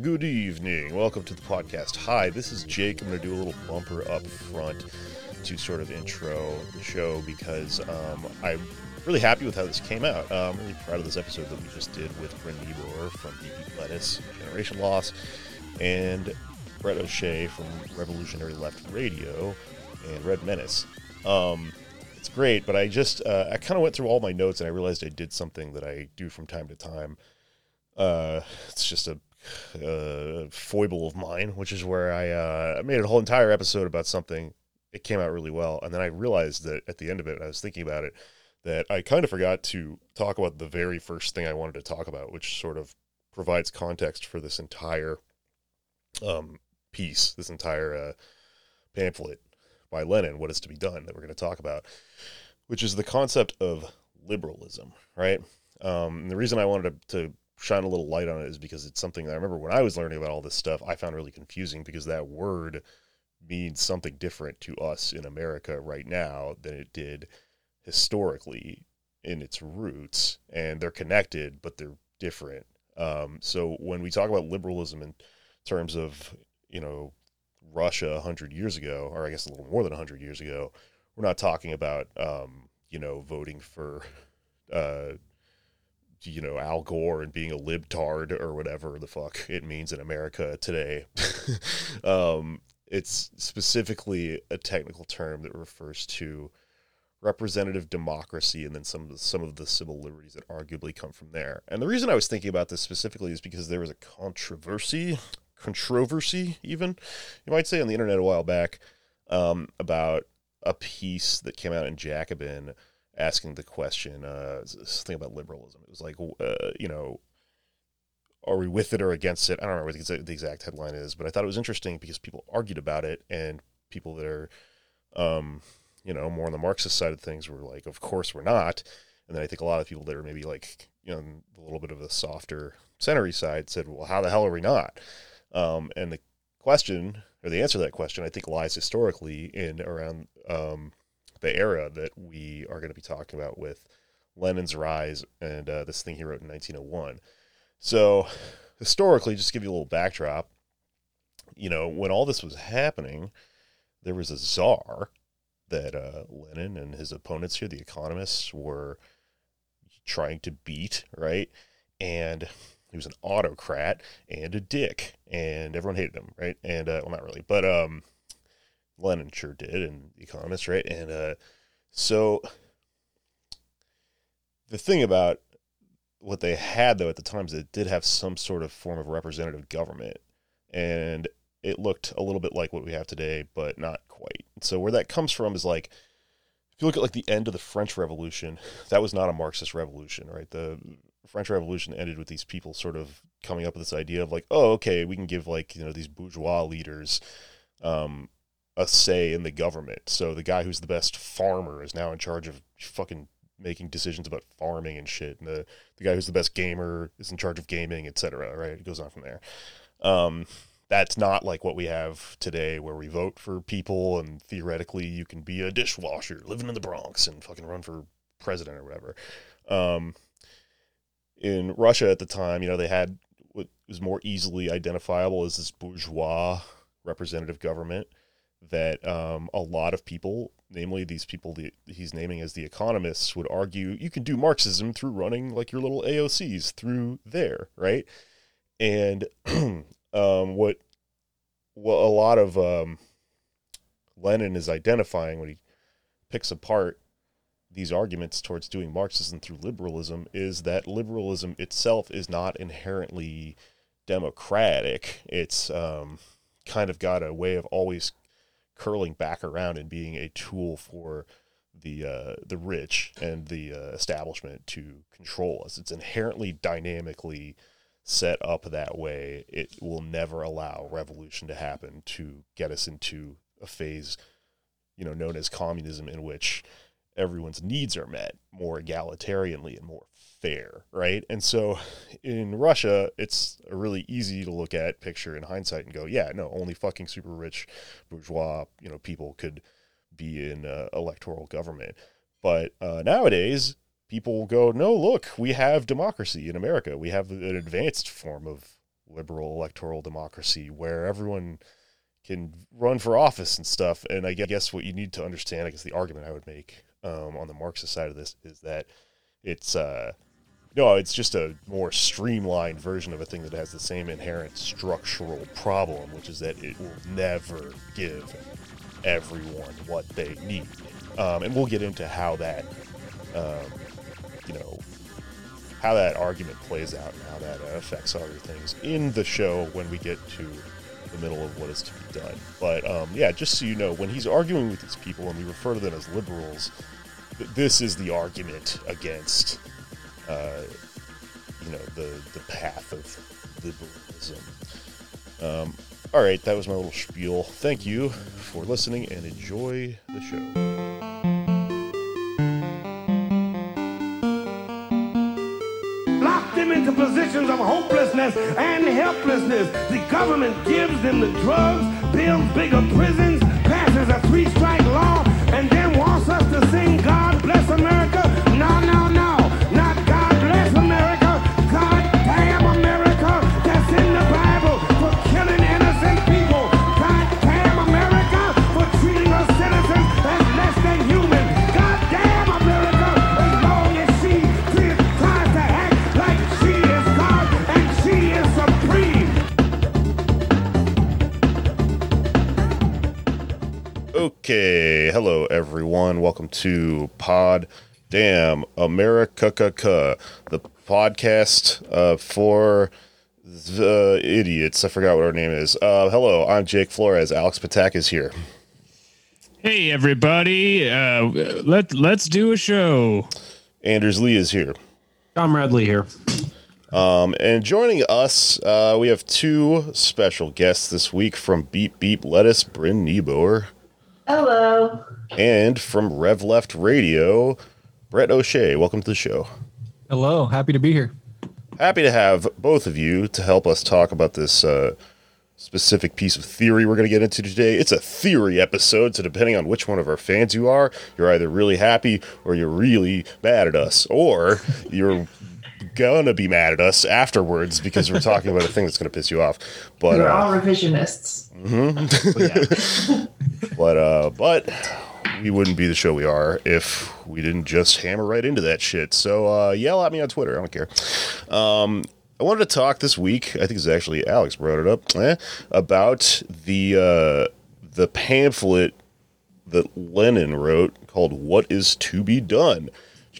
Good evening. Welcome to the podcast. Hi, this is Jake. I'm going to do a little bumper up front to sort of intro the show because um, I'm really happy with how this came out. Uh, I'm really proud of this episode that we just did with Bryn Niebuhr from Beep Beep Lettuce, Generation Loss, and Breht O'Shea from Revolutionary Left Radio and Red Menace. Um, it's great, but I just uh, I kind of went through all my notes and I realized I did something that I do from time to time. Uh, it's just a, a foible of mine, which is where I uh, made a whole entire episode about something. It came out really well, and then I realized that at the end of it, I was thinking about it, that I kind of forgot to talk about the very first thing I wanted to talk about, which sort of provides context for this entire um, piece, this entire uh, pamphlet by Lenin, What is to be Done, that we're going to talk about, which is the concept of liberalism, right? Um, the reason I wanted to, to shine a little light on it is because it's something that I remember when I was learning about all this stuff, I found really confusing because that word means something different to us in America right now than it did historically in its roots. And they're connected, but they're different. Um, so when we talk about liberalism in terms of, you know, Russia 100 years ago, or I guess a little more than 100 years ago, we're not talking about, um, you know, voting for, uh, you know, Al Gore and being a libtard or whatever the fuck it means in America today. um, it's specifically a technical term that refers to representative democracy and then some of the, some of the civil liberties that arguably come from there. And the reason I was thinking about this specifically is because there was a controversy controversy, even you might say, on the internet a while back um, about a piece that came out in Jacobin asking the question, uh, something about liberalism. It was like, uh, you know, are we with it or against it? I don't remember what the exact headline is, but I thought it was interesting because people argued about it, and people that are, um, you know, more on the Marxist side of things were like, of course we're not. And then I think a lot of people that are maybe like, you know, a little bit of a softer centery side said, well, how the hell are we not? Um, and the question, or the answer to that question, I think lies historically in around um, the era that we are going to be talking about with Lenin's rise and uh, this thing he wrote in 1901. So, historically, just give you a little backdrop, you know, when all this was happening, there was a czar that uh, Lenin and his opponents here, the economists, were trying to beat, right? And he was an autocrat and a dick, and everyone hated him, right? And uh, well, not really, but um, Lenin sure did, and the Economist, right? And uh, so the thing about what they had though at the time is it did have some sort of form of representative government, and it looked a little bit like what we have today, but not quite. So where that comes from is like if you look at like the end of the French Revolution, that was not a Marxist revolution, right? The French Revolution ended with these people sort of coming up with this idea of like, oh, okay, we can give like you know these bourgeois leaders um, a say in the government. So the guy who's the best farmer is now in charge of fucking making decisions about farming and shit, and the the guy who's the best gamer is in charge of gaming, etc. Right? It goes on from there. Um, that's not like what we have today, where we vote for people and theoretically you can be a dishwasher living in the Bronx and fucking run for president or whatever. Um, in Russia at the time, you know, they had what was more easily identifiable as this bourgeois representative government that um, a lot of people, namely these people that he's naming as the economists, would argue you can do Marxism through running like your little AOCs through there, right? And um, what what a lot of um, Lenin is identifying when he picks apart these arguments towards doing Marxism through liberalism is that liberalism itself is not inherently democratic. It's um, kind of got a way of always curling back around and being a tool for the uh, the rich and the uh, establishment to control us. It's inherently dynamically set up that way. It will never allow revolution to happen to get us into a phase, you know, known as communism, in which everyone's needs are met more egalitarianly and more fair, right? And so in Russia, it's a really easy to look at picture in hindsight and go, yeah, no, only fucking super rich bourgeois, you know, people could be in uh, electoral government. But uh, nowadays, people go, no, look, we have democracy in America. We have an advanced form of liberal electoral democracy where everyone can run for office and stuff. And I guess what you need to understand, I guess the argument I would make um, on the Marxist side of this is that it's uh, no, it's just a more streamlined version of a thing that has the same inherent structural problem, which is that it will never give everyone what they need. Um, and we'll get into how that, um, you know, how that argument plays out and how that uh, affects other things in the show when we get to the middle of what is to be done. But um, yeah, just so you know, when he's arguing with these people and we refer to them as liberals, th- this is the argument against uh, you know the the path of liberalism. Um, all right, that was my little spiel. Thank you for listening and enjoy the show. into positions of hopelessness and helplessness. The government gives them the drugs, builds bigger prisons, passes a three strike law, and then wants us to sing God bless America. Okay, hello everyone. Welcome to Pod Damn America, the podcast uh, for the idiots. I forgot what our name is. Uh, hello, I'm Jake Flores. Alex Patak is here. Hey everybody, uh, let let's do a show. Anders Lee is here. Tom Radley here. Um, and joining us, uh, we have two special guests this week from Beep Beep Lettuce, Bryn Niebauer, Hello. and from Rev Left Radio, Breht O'Shea. Welcome to the show. Hello, happy to be here. Happy to have both of you to help us talk about this uh, specific piece of theory we're going to get into today. It's a theory episode, so depending on which one of our fans you are, you're either really happy or you're really mad at us, or you're gonna be mad at us afterwards because we're talking about a thing that's going to piss you off. But We're uh, all revisionists. but uh, but we wouldn't be the show we are if we didn't just hammer right into that shit. So uh, yell at me on Twitter. I don't care. Um, I wanted to talk this week. I think it's actually Alex brought it up eh, about the uh, the pamphlet that Lenin wrote called "What Is to Be Done."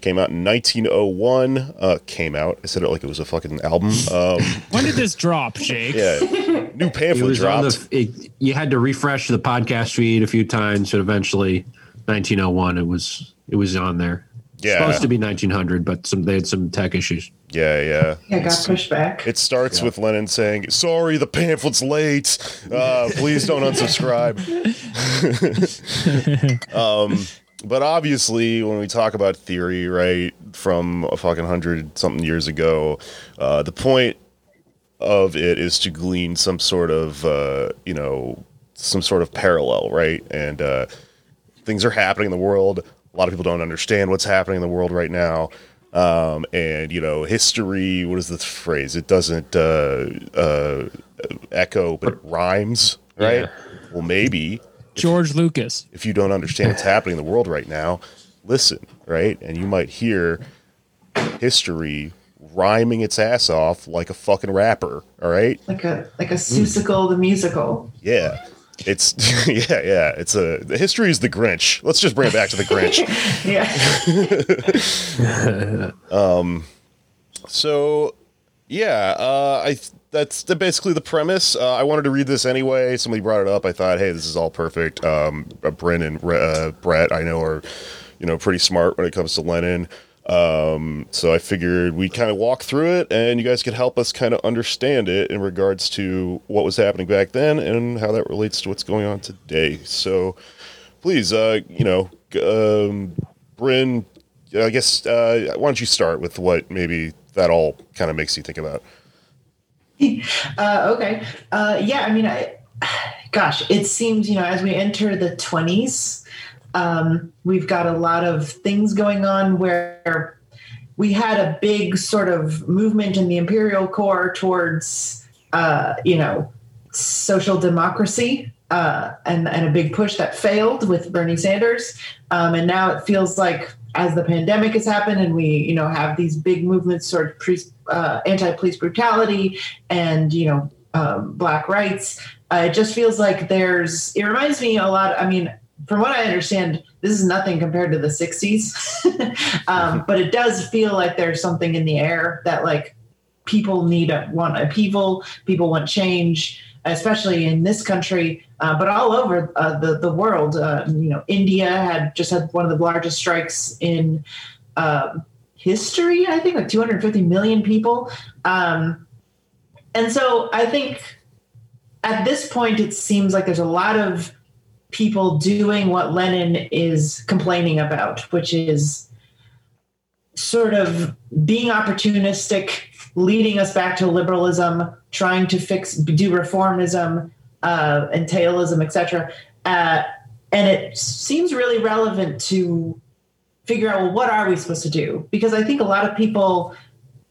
Which came out in 1901. Uh, came out. I said it like it was a fucking album. Um, When did this drop, Jake? yeah, new It pamphlet was dropped. the. It, you had to refresh the podcast feed a few times, but eventually, 1901. It was it was on there. Yeah. supposed to be 1900, but some they had some tech issues. yeah, yeah. Yeah, got pushed back. It starts with Lenin saying, "Sorry, the pamphlet's late. Uh, please don't unsubscribe." um, but obviously, when we talk about theory, right, from a fucking hundred something years ago, uh, the point of it is to glean some sort of, uh, you know, some sort of parallel, right? And uh, things are happening in the world. A lot of people don't understand what's happening in the world right now. Um, and you know, history. What is the phrase? It doesn't uh, uh, echo, but it rhymes, right? Yeah. Well, maybe George Lucas. if you don't understand what's happening in the world right now, listen, right? And you might hear history rhyming its ass off like a fucking rapper, all right? Like a like a Seussical the musical. Yeah. It's yeah, yeah. It's a the history is the Grinch. Let's just bring it back to the Grinch. Yeah. Um so, yeah, uh, I that's the, basically the premise. Uh, I wanted to read this anyway. Somebody brought it up. I thought, hey, this is all perfect. Um, uh, Bryn and uh, Breht, I know, are you know pretty smart when it comes to Lenin. Um, so I figured we kind of walk through it, and you guys could help us kind of understand it in regards to what was happening back then and how that relates to what's going on today. So, please, uh, you know, um, Bryn, I guess, uh, why don't you start with what maybe that all kind of makes you think about? Uh, okay. Uh, yeah. I mean, I, gosh, it seems you know as we enter the twenties, um, we've got a lot of things going on where we had a big sort of movement in the imperial core towards uh, you know, social democracy uh, and, and a big push that failed with Bernie Sanders. Um, and now it feels like as the pandemic has happened and we, you know, have these big movements toward uh, anti-police brutality and, you know, um, black rights, uh, it just feels like there's, it reminds me a lot, I mean, from what I understand, this is nothing compared to the 60s, um, but it does feel like there's something in the air that like people need a, want upheaval, people want change, especially in this country, uh, but all over uh, the the world. Uh, you know, India had just had one of the largest strikes in um, history. I think like 250 million people, um, and so I think at this point it seems like there's a lot of people doing what Lenin is complaining about, which is sort of being opportunistic, leading us back to liberalism, trying to fix, do reformism, uh, and tailism, etc. Uh, and it seems really relevant to figure out well, what are we supposed to do? Because I think a lot of people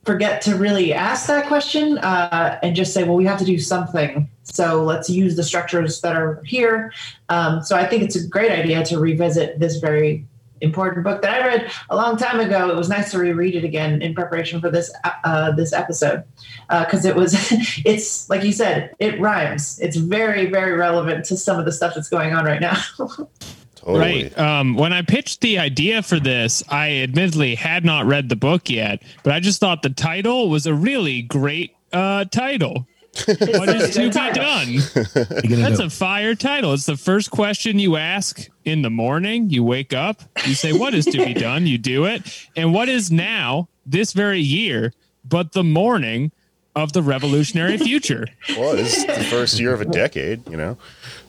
forget to really ask that question uh, and just say, well, we have to do something. So let's use the structures that are here. Um, so I think it's a great idea to revisit this very important book that I read a long time ago. It was nice to reread it again in preparation for this uh, this episode because uh, it was it's like you said, it rhymes. It's very very relevant to some of the stuff that's going on right now. Totally. Right. Um, when I pitched the idea for this, I admittedly had not read the book yet, but I just thought the title was a really great uh, title. What is to be done? That's a fire title. It's the first question you ask in the morning. You wake up, you say, What is to be done? You do it. And what is now, this very year, but the morning of the revolutionary future? Well, it's the first year of a decade, you know,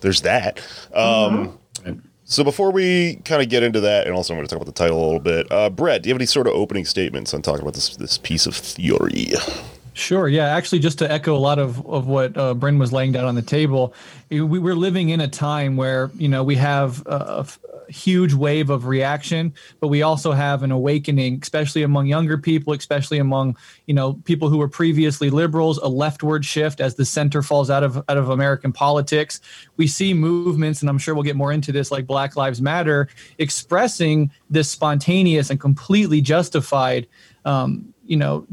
there's that. Um, mm-hmm. So before we kind of get into that, and also I'm going to talk about the title a little bit, uh, Breht, do you have any sort of opening statements on talking about this this piece of theory? Sure. Yeah. Actually, just to echo a lot of, of what uh, Bryn was laying down on the table, we, we're living in a time where, you know, we have a, a, huge wave of reaction, but we also have an awakening, especially among younger people, especially among, you know, people who were previously liberals, a leftward shift as the center falls out of, out of American politics. We see movements, and I'm sure we'll get more into this, like Black Lives Matter, expressing this spontaneous and completely justified, um, you know,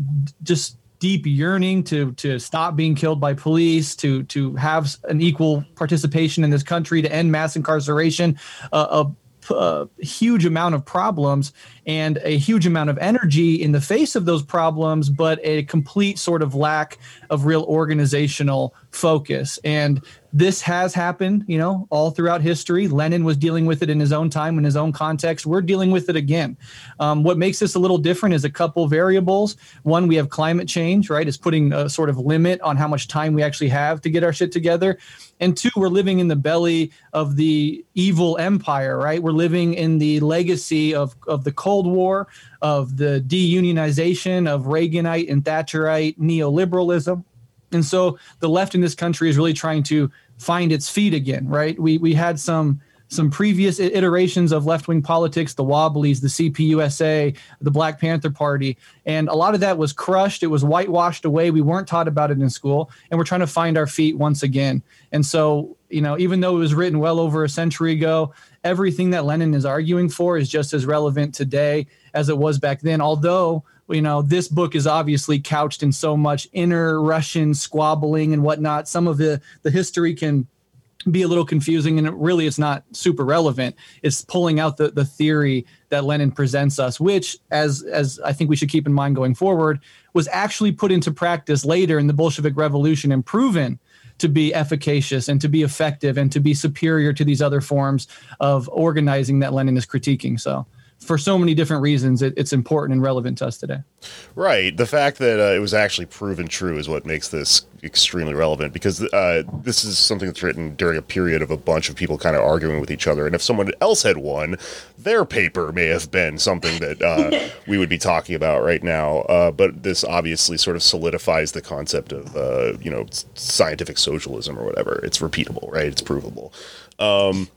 just deep yearning to to stop being killed by police, to to have an equal participation in this country, to end mass incarceration, uh, a, a huge amount of problems and a huge amount of energy in the face of those problems, but a complete sort of lack of real organizational focus. And this has happened, you know, all throughout history. Lenin was dealing with it in his own time, in his own context. We're dealing with it again. Um, what makes this a little different is a couple variables. One, we have climate change, right? Is putting a sort of limit on how much time we actually have to get our shit together. And two, we're living in the belly of the evil empire, right? We're living in the legacy of, of the Cold War, of the deunionization of Reaganite and Thatcherite neoliberalism and so the left in this country is really trying to find its feet again, right? We we had some some previous iterations of left wing politics, the Wobblies, the CPUSA, the Black Panther Party, and a lot of that was crushed. It was whitewashed away. We weren't taught about it in school, and we're trying to find our feet once again. And so, you know, even though it was written well over a century ago, everything that Lenin is arguing for is just as relevant today as it was back then. Although you know, this book is obviously couched in so much inner Russian squabbling and whatnot. Some of the the history can be a little confusing and it really it's not super relevant it's pulling out the, the theory that lenin presents us which as as i think we should keep in mind going forward was actually put into practice later in the bolshevik revolution and proven to be efficacious and to be effective and to be superior to these other forms of organizing that lenin is critiquing so for so many different reasons, it, it's important and relevant to us today. Right. The fact that uh, it was actually proven true is what makes this extremely relevant because uh, this is something that's written during a period of a bunch of people kind of arguing with each other. And if someone else had won, their paper may have been something that uh, we would be talking about right now. Uh, but this obviously sort of solidifies the concept of, uh, you know, scientific socialism or whatever. It's repeatable, right? It's provable. Um,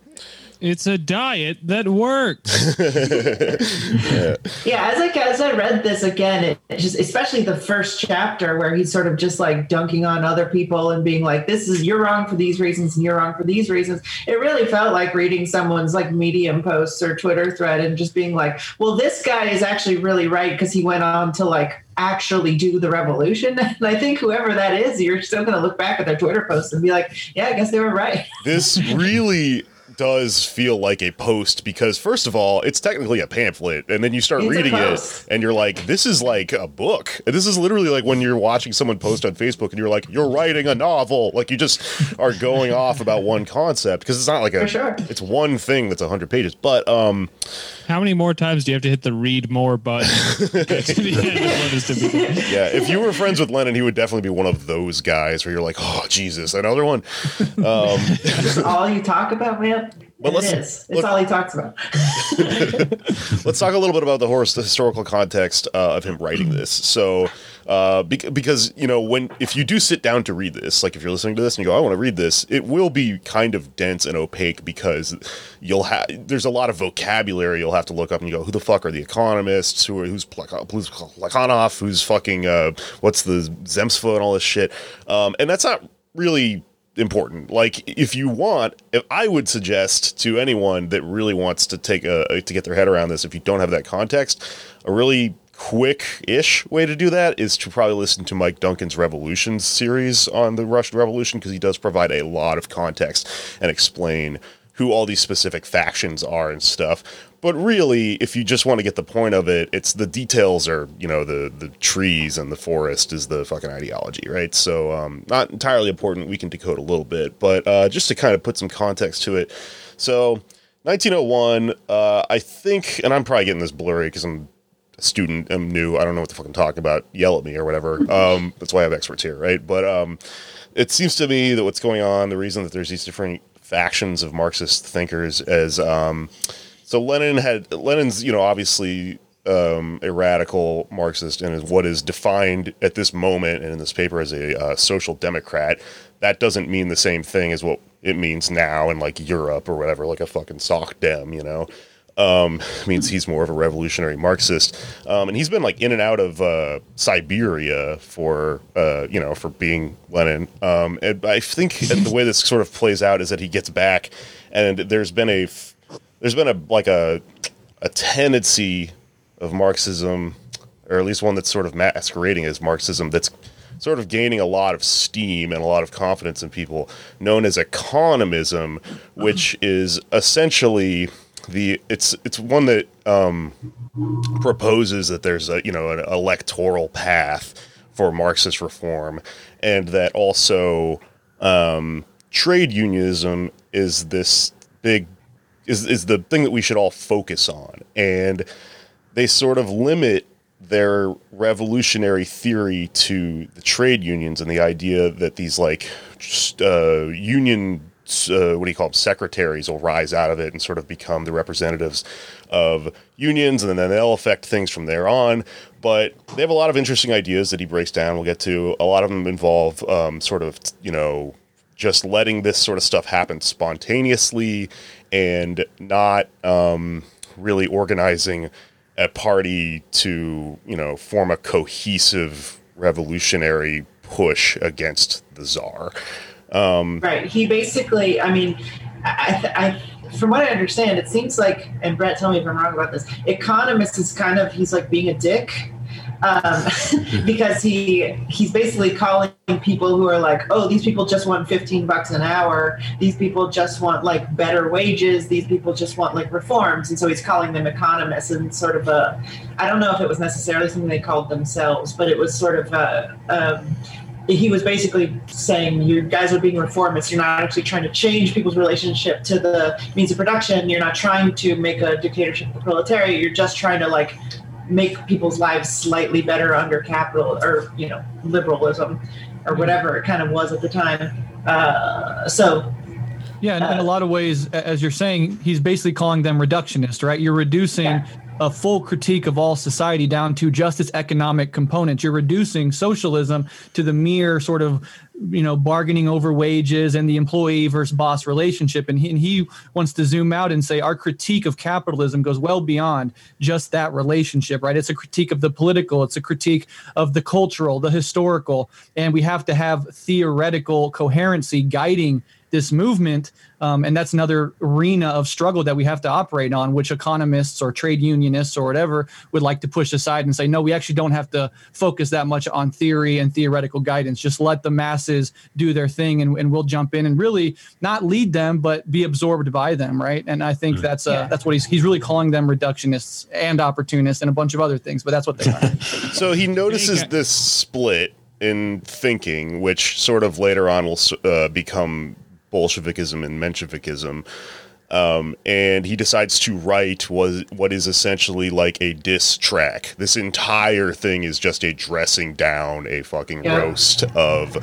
It's a diet that works. Yeah, as I as I read this again, it it just especially the first chapter where he's sort of just like dunking on other people and being like, "This is you're wrong for these reasons and you're wrong for these reasons." It really felt like reading someone's like Medium posts or Twitter thread and just being like, "Well, this guy is actually really right because he went on to like actually do the revolution." And I think whoever that is, you're still going to look back at their Twitter posts and be like, "Yeah, I guess they were right." this really does feel like a post because first of all it's technically a pamphlet and then you start It's reading it and you're like this is like a book. This is literally like when you're watching someone post on facebook and you're like you're writing a novel. Like you just are going off about one concept because it's not like a sure. it's one thing that's 100 pages but um How many more times do you have to hit the read more button? to get to the end of what is to be done? yeah if you were friends with lenin he would definitely be one of those guys where you're like oh jesus another one um, That's all you talk about, man. But It let's- is. It's look- all he talks about. let's talk a little bit about the horse, the historical context uh, of him writing this. So, uh, bec- because you know, when if you do sit down to read this, like if you're listening to this and you go, "I want to read this," it will be kind of dense and opaque because you'll have there's a lot of vocabulary you'll have to look up and you go, "Who the fuck are the economists? Who are who's Plek- who's Plekhanov? Who's fucking uh, what's the Zemstva and all this shit?" Um, and that's not really important. Like if you want, if I would suggest to anyone that really wants to take a to get their head around this, if you don't have that context, a really quick-ish way to do that is to probably listen to Mike Duncan's Revolutions series on the Russian Revolution because he does provide a lot of context and explain who all these specific factions are and stuff. But really, if you just want to get the point of it, it's the details are, you know, the the trees and the forest is the fucking ideology, right? So, um, not entirely important. We can decode a little bit, but uh, just to kind of put some context to it. So, 1901, uh, I think, and I'm probably getting this blurry because I'm a student, I'm new, I don't know what the fuck I'm talking about. Yell at me or whatever. Um, that's why I have experts here, right? But um, it seems to me that what's going on, the reason that there's these different factions of Marxist thinkers, as um, so Lenin had Lenin's, you know, obviously um, a radical Marxist and is what is defined at this moment and in this paper as a uh, social democrat. That doesn't mean the same thing as what it means now in like Europe or whatever, like a fucking sock dem, you know. Um, means he's more of a revolutionary Marxist, um, and he's been like in and out of uh, Siberia for uh, you know for being Lenin. Um, and I think the way this sort of plays out is that he gets back, and there's been a there's been a like a a tendency of Marxism, or at least one that's sort of masquerading as Marxism, that's sort of gaining a lot of steam and a lot of confidence in people, known as economism, which is essentially the it's it's one that um, proposes that there's a you know an electoral path for Marxist reform, and that also um, trade unionism is this big is is the thing that we should all focus on, and they sort of limit their revolutionary theory to the trade unions and the idea that these like just, uh, union uh, what do you call them secretaries will rise out of it and sort of become the representatives of unions and then they'll affect things from there on. But they have a lot of interesting ideas that he breaks down. We'll get to a lot of them involve um, sort of you know just letting this sort of stuff happen spontaneously and not um, really organizing a party to you know form a cohesive revolutionary push against the czar Right. He basically, I mean, I, I, from what I understand, it seems like, and Breht, tell me if I'm wrong about this. Economist is kind of he's like being a dick. Um, because he he's basically calling people who are like, oh, these people just want 15 bucks an hour. These people just want like better wages. These people just want like reforms. And so he's calling them economists and sort of a, I don't know if it was necessarily something they called themselves, but it was sort of a, um, he was basically saying you guys are being reformists you're not actually trying to change people's relationship to the means of production you're not trying to make a dictatorship of the proletariat you're just trying to like make people's lives slightly better under capital or you know liberalism or whatever it kind of was at the time uh, so Yeah, in, in a lot of ways, as you're saying, he's basically calling them reductionist, right? You're reducing Yeah. A full critique of all society down to just its economic components. You're reducing socialism to the mere sort of you know bargaining over wages and the employee versus boss relationship and he, and he wants to zoom out and say our critique of capitalism goes well beyond just that relationship right it's a critique of the political it's a critique of the cultural the historical and we have to have theoretical coherency guiding this movement. Um, and that's another arena of struggle that we have to operate on, which economists or trade unionists or whatever would like to push aside and say, no, we actually don't have to focus that much on theory and theoretical guidance. Just let the masses do their thing and, and we'll jump in and really not lead them, but be absorbed by them. Right. And I think mm. that's uh, yeah. that's what he's, he's really calling them reductionists and opportunists and a bunch of other things, but that's what they are. so he notices this split in thinking, which sort of later on will uh, become Bolshevikism and Menshevikism. Um, and he decides to write was what is essentially like a diss track. This entire thing is just a dressing down, a fucking yeah. roast of,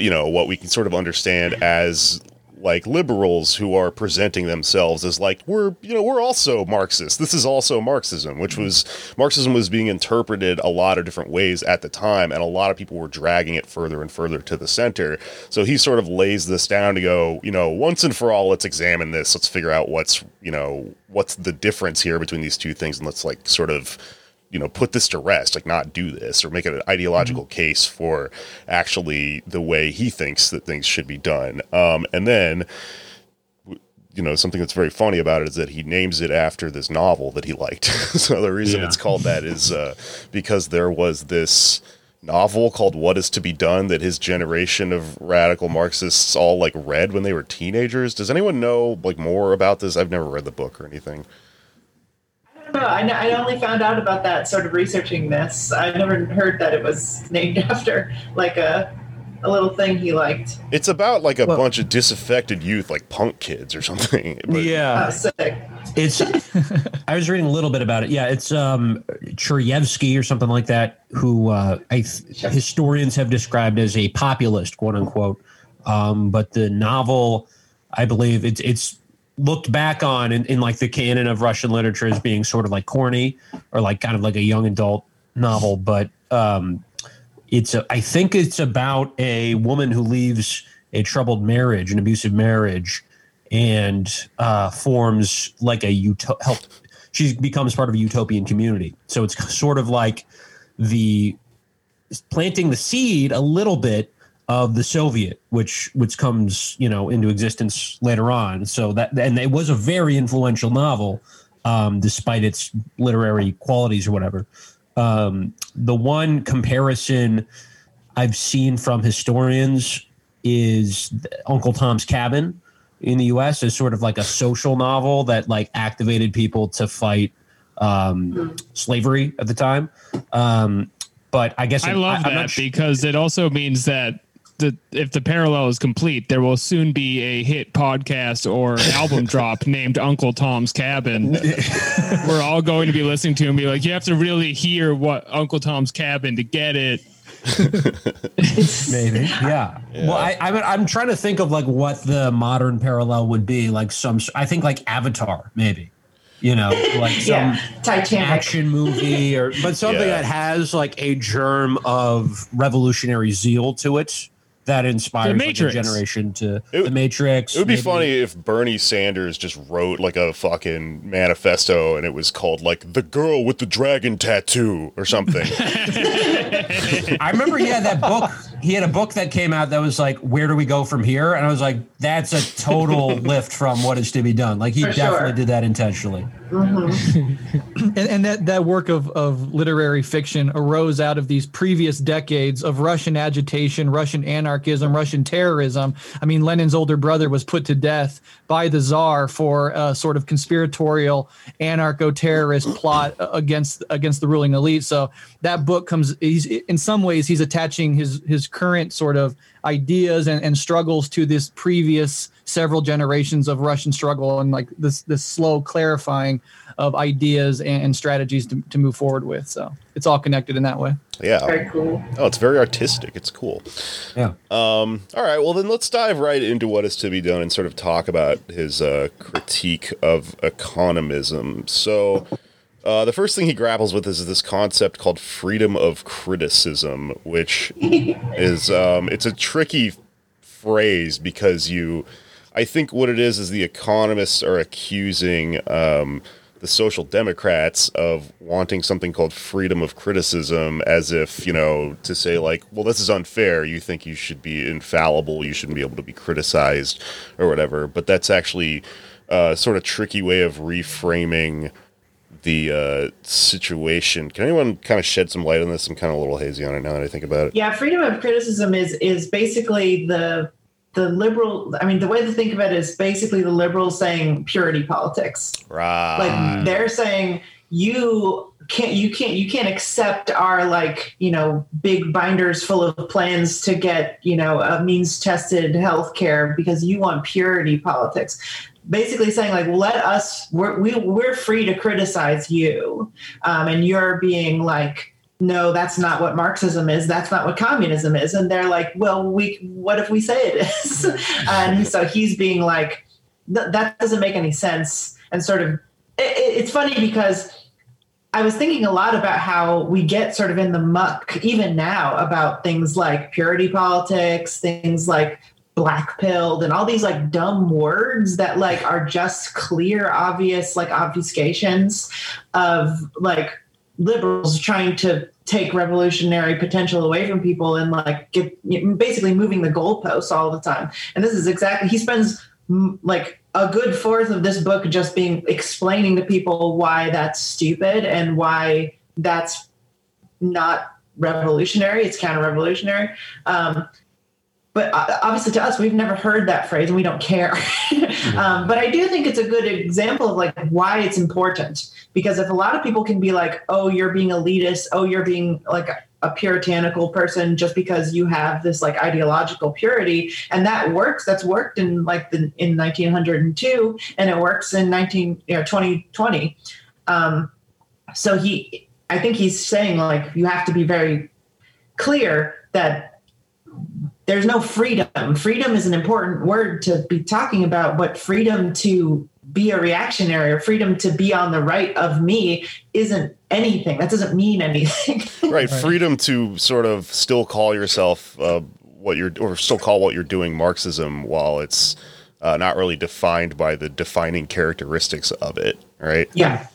you know, what we can sort of understand as like liberals who are presenting themselves as like we're you know we're also marxist this is also marxism which mm-hmm. was marxism was being interpreted a lot of different ways at the time and a lot of people were dragging it further and further to the center. So he sort of lays this down to go you know once and for all let's examine this. Let's figure out what's you know what's the difference here between these two things and let's like sort of you know put this to rest like not do this or make it an ideological mm-hmm. case for actually the way he thinks that things should be done. Um, and then you know something that's very funny about it is that he names it after this novel that he liked. So the reason yeah. it's called that is uh, because there was this novel called what is to be done that his generation of radical marxists all like read when they were teenagers. Does anyone know like more about this? I've never read the book or anything know. I, I only found out about that sort of researching this. I never heard that it was named after like a a little thing he liked. It's about like a well, bunch of disaffected youth, like punk kids or something. But, yeah, oh, it's. I was reading a little bit about it. Yeah, it's um Chernevsky or something like that, who uh, I historians have described as a populist, quote unquote. Um, but the novel, I believe it's it's looked back on in, in like the canon of Russian literature as being sort of like corny or like kind of like a young adult novel, but um, it's a, I think it's about a woman who leaves a troubled marriage, an abusive marriage, and uh, forms like a uto- help. She becomes part of a utopian community. So it's sort of like the planting the seed a little bit of the Soviet, which which comes you know into existence later on. So that and it was a very influential novel, um, despite its literary qualities or whatever. Um, the one comparison I've seen from historians is Uncle Tom's Cabin in the U.S. as sort of like a social novel that like activated people to fight um, slavery at the time. Um, but I guess I love I, that because it also means that the if the parallel is complete, there will soon be a hit podcast or album drop named Uncle Tom's Cabin. We're all going to be listening to and be like, you have to really hear what Uncle Tom's Cabin to get it. Maybe, yeah. yeah. Well, I, I'm I'm trying to think of like what the modern parallel would be. Like some, I think like Avatar, maybe you know, like some yeah, action movie or but something yeah. that has like a germ of revolutionary zeal to it that inspires like a generation to it, the Matrix. It would maybe. be funny if Bernie Sanders just wrote like a fucking manifesto and it was called like "The Girl with the Dragon Tattoo" or something. I remember he had that book. He had a book that came out that was like, "Where do we go from here?" And I was like, "That's a total lift from what is to be done." Like he For definitely sure. did that intentionally. Mm-hmm. and, and, that, that work of, of literary fiction arose out of these previous decades of Russian agitation, Russian anarchism, Russian terrorism. I mean, Lenin's older brother was put to death by the czar for a sort of conspiratorial anarcho-terrorist plot against against the ruling elite. So that book comes. He's in some ways he's attaching his his current sort of ideas and, and struggles to this previous several generations of Russian struggle and like this this slow clarifying of ideas and, and strategies to, to move forward with. So it's all connected in that way. Yeah. Very cool. Oh, it's very artistic. It's cool. Yeah. Um, all right. Well, then let's dive right into what is to be done and sort of talk about his uh, critique of economism. So, Uh, the first thing he grapples with is this concept called freedom of criticism, which is um, it's a tricky phrase because you, I think what it is is the economists are accusing um, the social democrats of wanting something called freedom of criticism, as if you know to say like, well, this is unfair. You think you should be infallible. You shouldn't be able to be criticized or whatever. But that's actually a sort of tricky way of reframing the uh, situation. Can anyone kind of shed some light on this? I'm kind of a little hazy on it now that I think about it. Yeah, freedom of criticism is is basically the the liberal. I mean, the way to think of it is basically the liberals saying purity politics. Right. Like they're saying you can't you can't you can't accept our like you know big binders full of plans to get you know a means tested health care because you want purity politics basically saying like let us we're, we, we're free to criticize you. Um, and you're being like no that's not what marxism is. That's not what communism is. And they're like well we what if we say it is? And so he's being like that doesn't make any sense. And sort of it, it's funny because I was thinking a lot about how we get sort of in the muck, even now, about things like purity politics, things like black pilled, and all these like dumb words that like are just clear, obvious, like obfuscations of like liberals trying to take revolutionary potential away from people and like get basically moving the goalposts all the time. And this is exactly he spends like a good fourth of this book just being explaining to people why that's stupid and why that's not revolutionary it's counter-revolutionary um, but obviously to us we've never heard that phrase and we don't care. Um, but i do think it's a good example of like why it's important. Because if a lot of people can be like oh you're being elitist. Oh you're being like a puritanical person just because you have this like ideological purity and that works that's worked in like the in 1902 and it works in 19 you know 2020 um so he i think he's saying like you have to be very clear that there's no freedom freedom is an important word to be talking about but freedom to be a reactionary or freedom to be on the right of me isn't anything. That doesn't mean anything. right. Freedom to sort of still call yourself uh, what you're, or still call what you're doing Marxism while it's uh, not really defined by the defining characteristics of it. Right. Yeah.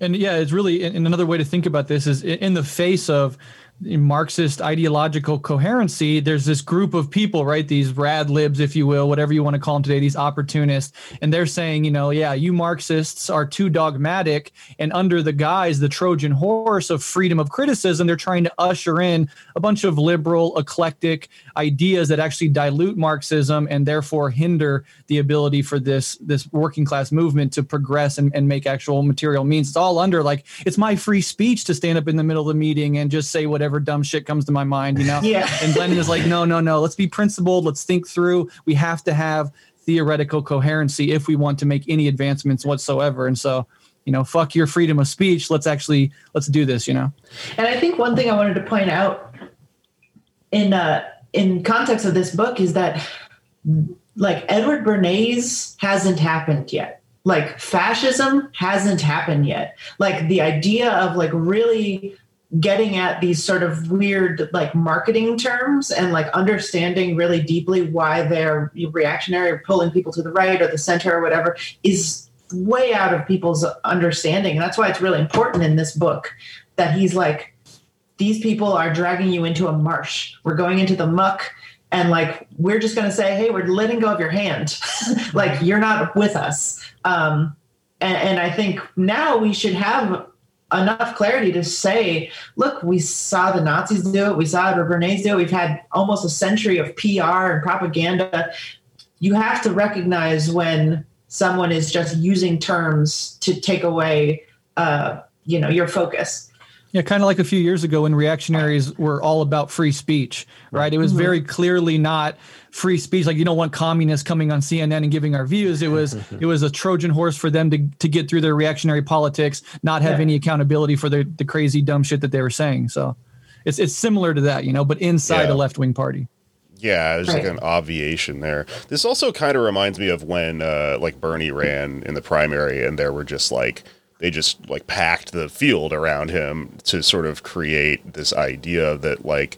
And yeah, it's really, and another way to think about this is in the face of Marxist ideological coherency, there's this group of people, right? These rad libs, if you will, whatever you want to call them today, these opportunists. And they're saying, you know, yeah, you Marxists are too dogmatic. And under the guise, the Trojan horse of freedom of criticism, they're trying to usher in a bunch of liberal, eclectic ideas that actually dilute Marxism and therefore hinder the ability for this, this working class movement to progress and, and make actual material means. It's all under like, it's my free speech to stand up in the middle of the meeting and just say whatever whatever dumb shit comes to my mind, you know? yeah. And Lenin is like, no, no, no, let's be principled. Let's think through. We have to have theoretical coherency if we want to make any advancements whatsoever. And so, you know, fuck your freedom of speech. Let's actually, let's do this, you know? And I think one thing I wanted to point out in, uh, in context of this book is that like Edward Bernays hasn't happened yet like fascism hasn't happened yet like the idea of like really getting at these sort of weird like marketing terms and like understanding really deeply why they're reactionary or pulling people to the right or the center or whatever is way out of people's understanding. And that's why it's really important in this book that he's like these people are dragging you into a marsh. We're going into the muck and like we're just going to say hey we're letting go of your hand like you're not with us. Um and, and i think now we should have enough clarity to say, look, we saw the Nazis do it, we saw the Bernays do it, we've had almost a century of PR and propaganda. You have to recognize when someone is just using terms to take away, uh, you know, your focus. Yeah, kind of like a few years ago when reactionaries were all about free speech, right? It was mm-hmm. very clearly not free speech. Like you don't want communists coming on CNN and giving our views. It was it was a Trojan horse for them to to get through their reactionary politics, not have yeah. any accountability for the the crazy dumb shit that they were saying. So it's it's similar to that, you know, but inside yeah. a left wing party. Yeah, there's right. like an obviation there. This also kind of reminds me of when uh, like Bernie ran in the primary, and there were just like they just like packed the field around him to sort of create this idea that like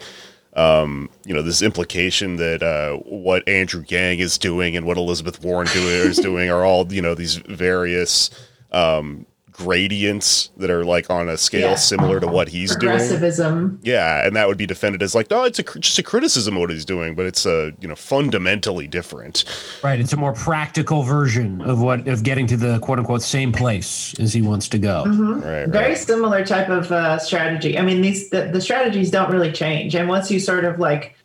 um, you know, this implication that uh, what Andrew Yang is doing and what Elizabeth Warren doing is doing are all you know these various um, gradients that are like on a scale Yeah. similar to what he's doing. Progressivism. Yeah, and that would be defended as like, no, it's a, cr- just a criticism of what he's doing, but it's a you know fundamentally different. Right. It's a more practical version of what of getting to the quote unquote same place as he wants to go. Mm-hmm. Right, Very right. similar type of uh, strategy. I mean, these the, the strategies don't really change, and once you sort of like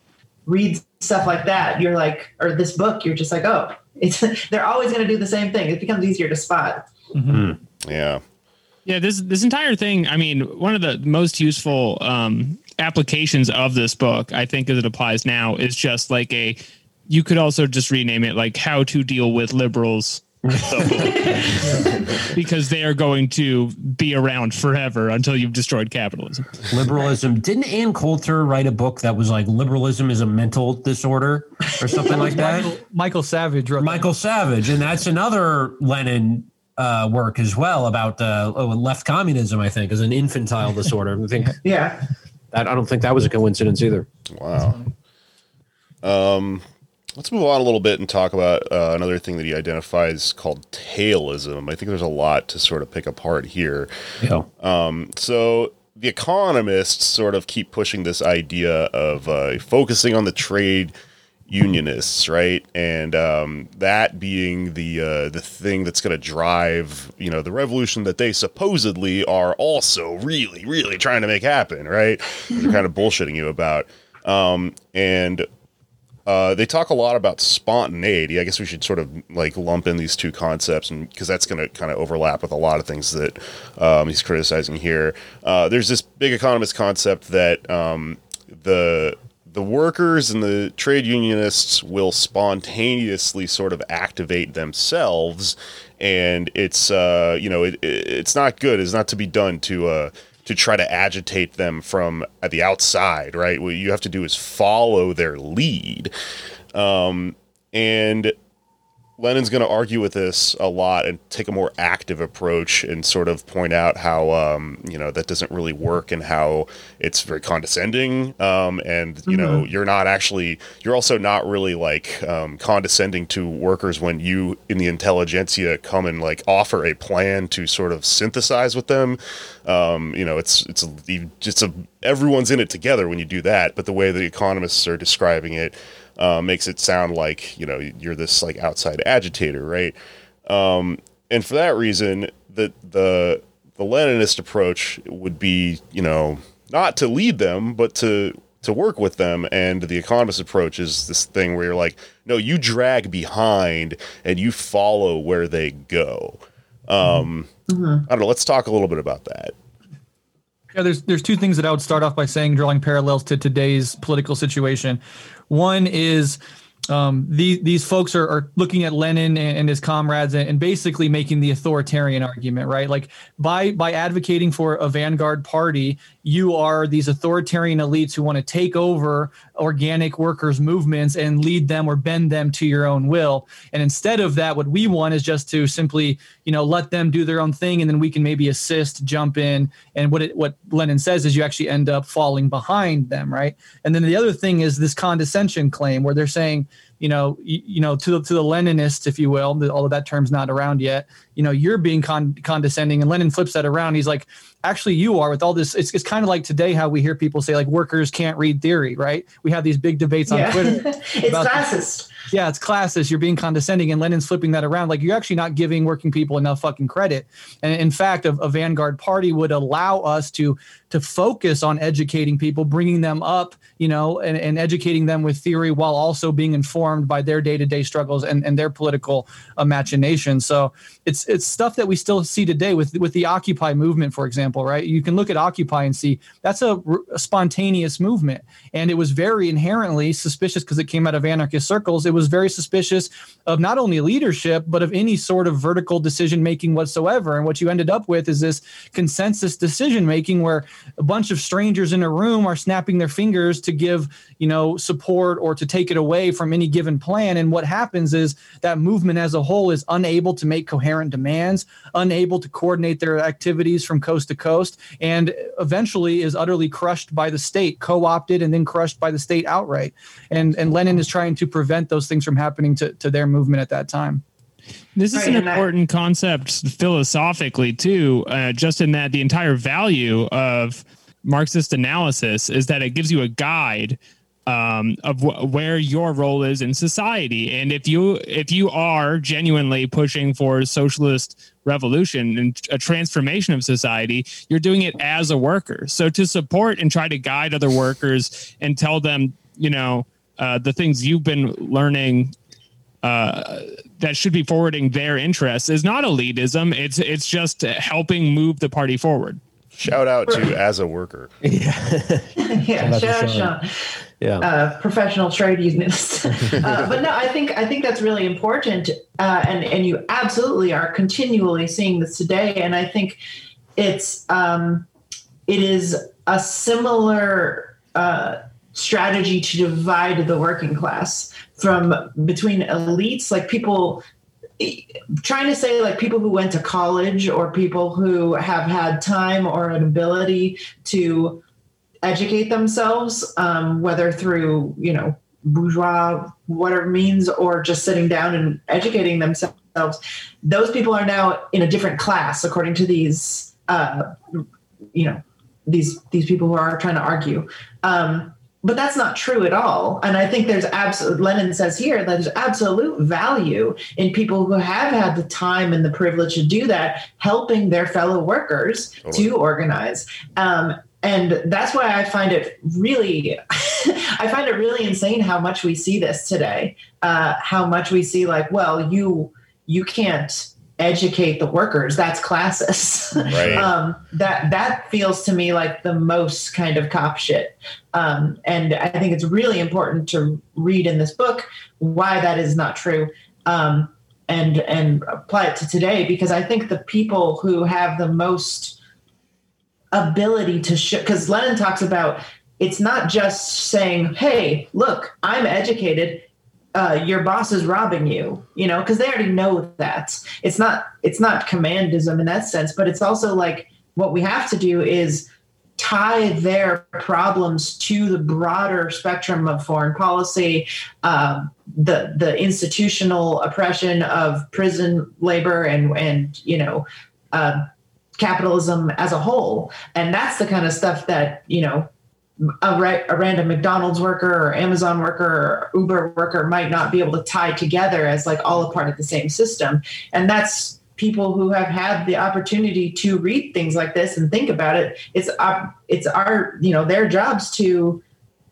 read stuff like that, you're like, or this book, you're just like, oh, it's they're always going to do the same thing. It becomes easier to spot. Mm-hmm. Hmm. Yeah, Yeah, this this entire thing. I mean, one of the most useful um, applications of this book, I think, as it applies now, is just like a. You could also just rename it like "How to Deal with Liberals," because they are going to be around forever until you've destroyed capitalism. Liberalism. Didn't Ann Coulter write a book that was like liberalism is a mental disorder or something like that? Michael, Michael Savage wrote that. Michael Savage, and that's another Lenin uh, work as well about uh, oh, left communism. I think is an infantile disorder. I think Yeah. that I don't think that was a coincidence either. wow. Um, let's move on a little bit and talk about uh, another thing that he identifies called tailism. I think there's a lot to sort of pick apart here. Yeah. So the economists sort of keep pushing this idea of uh, focusing on the trade unionists, right? And um, that being the uh, the thing that's going to drive, you know, the revolution that they supposedly are also really, really trying to make happen, right? They're kind of bullshitting you about. Um, and uh, they talk a lot about spontaneity. I guess we should sort of like lump in these two concepts, and because that's going to kind of overlap with a lot of things that um, he's criticizing here. Uh, there's this big economist concept that um, the the workers and the trade unionists will spontaneously sort of activate themselves, and it's uh, you know it, it- it's not good. It's not to be done to. Uh, to try to agitate them from at the outside, right? What you have to do is follow their lead. Um, and Lenin's going to argue with this a lot and take a more active approach and sort of point out how um, you know that doesn't really work and how it's very condescending. Um, and you know you're not actually you're also not really like um, condescending to workers when you in the intelligentsia come and like offer a plan to sort of synthesize with them. Um, you know it's it's a, it's a everyone's in it together when you do that. But the way the economists are describing it uh, makes it sound like you know you're this like outside agitator, right? Um, and for that reason, the the the Leninist approach would be you know not to lead them, but to to work with them. And the economist approach is this thing where you're like, no, you drag behind and you follow where they go. Um, I don't know. Let's talk a little bit about that. Yeah, there's there's two things that I would start off by saying, drawing parallels to today's political situation. One is um, these these folks are, are looking at Lenin and, and his comrades and, and basically making the authoritarian argument, right? Like by by advocating for a vanguard party, you are these authoritarian elites who want to take over organic workers' movements and lead them or bend them to your own will. And instead of that, what we want is just to simply, you know, let them do their own thing, and then we can maybe assist, jump in. And what it, what Lenin says is you actually end up falling behind them, right? And then the other thing is this condescension claim where they're saying, you know, you, you know, to the, to the Leninists, if you will, the- although that term's not around yet, you know, you're being con- condescending, and Lenin flips that around. He's like, actually, you are with all this. It's, it's kind of like today how we hear people say like workers can't read theory, right? We have these big debates on Yeah. Twitter. it's classist. Yeah, it's classist. You're being condescending, and Lenin's flipping that around. Like you're actually not giving working people enough fucking credit. And in fact, a, a vanguard party would allow us to to focus on educating people, bringing them up, you know, and, and educating them with theory while also being informed by their day to day struggles and, and their political uh, imagination. So it's it's stuff that we still see today with with the Occupy movement, for example, right? You can look at Occupy and see that's a spontaneous movement, and it was very inherently suspicious because it came out of anarchist circles. It was very suspicious of not only leadership but of any sort of vertical decision making whatsoever. And what you ended up with is this consensus decision making where a bunch of strangers in a room are snapping their fingers to give you know support or to take it away from any given plan. And what happens is that movement as a whole is unable to make coherent demands, unable to coordinate their activities from coast to coast, and eventually is utterly crushed by the state, co-opted and then crushed by the state outright. And and Lenin is trying to prevent those things from happening to, to their movement at that time. This is Right, an and that- important concept philosophically too, uh, just in that the entire value of Marxist analysis is that it gives you a guide um, of wh- where your role is in society, and if you if you are genuinely pushing for socialist revolution and a transformation of society, you're doing it as a worker. So to support and try to guide other workers and tell them, you know, uh, the things you've been learning uh, that should be forwarding their interests is not elitism. It's it's just helping move the party forward. Shout out to as a worker. yeah, out to shout out Sean. Sean. Yeah. uh, professional trade unionist. uh, but no, I think I think that's really important, uh, and and you absolutely are continually seeing this today. And I think it's um, it is a similar uh, strategy to divide the working class from between elites, like people trying to say like people who went to college or people who have had time or an ability to educate themselves, um, whether through you know bourgeois whatever means or just sitting down and educating themselves. Those people are now in a different class according to these uh, you know these these people who are trying to argue. Um, but that's not true at all. And I think there's absolute, Lenin says here, that there's absolute value in people who have had the time and the privilege to do that, helping their fellow workers Totally. to organize. Um, and that's why I find it really, I find it really insane how much we see this today. Uh, how much we see like, well, you you can't educate the workers. That's classes Right. um, that that feels to me like the most kind of cop shit. Um, and I think it's really important to read in this book why that is not true. Um, and and apply it to today because I think the people who have the most ability to show because Lenin talks about it's not just saying, "Hey, look, I'm educated. Uh, your boss is robbing you," you know, because they already know that. It's not it's not commandism in that sense, but it's also like what we have to do is tie their problems to the broader spectrum of foreign policy, um, the the institutional oppression of prison labor and and you know. Uh, capitalism as a whole and that's the kind of stuff that you know a, ra- a random mcdonald's worker or amazon worker or uber worker might not be able to tie together as like all a part of the same system. And that's people who have had the opportunity to read things like this and think about it. It's our it's our you know their jobs to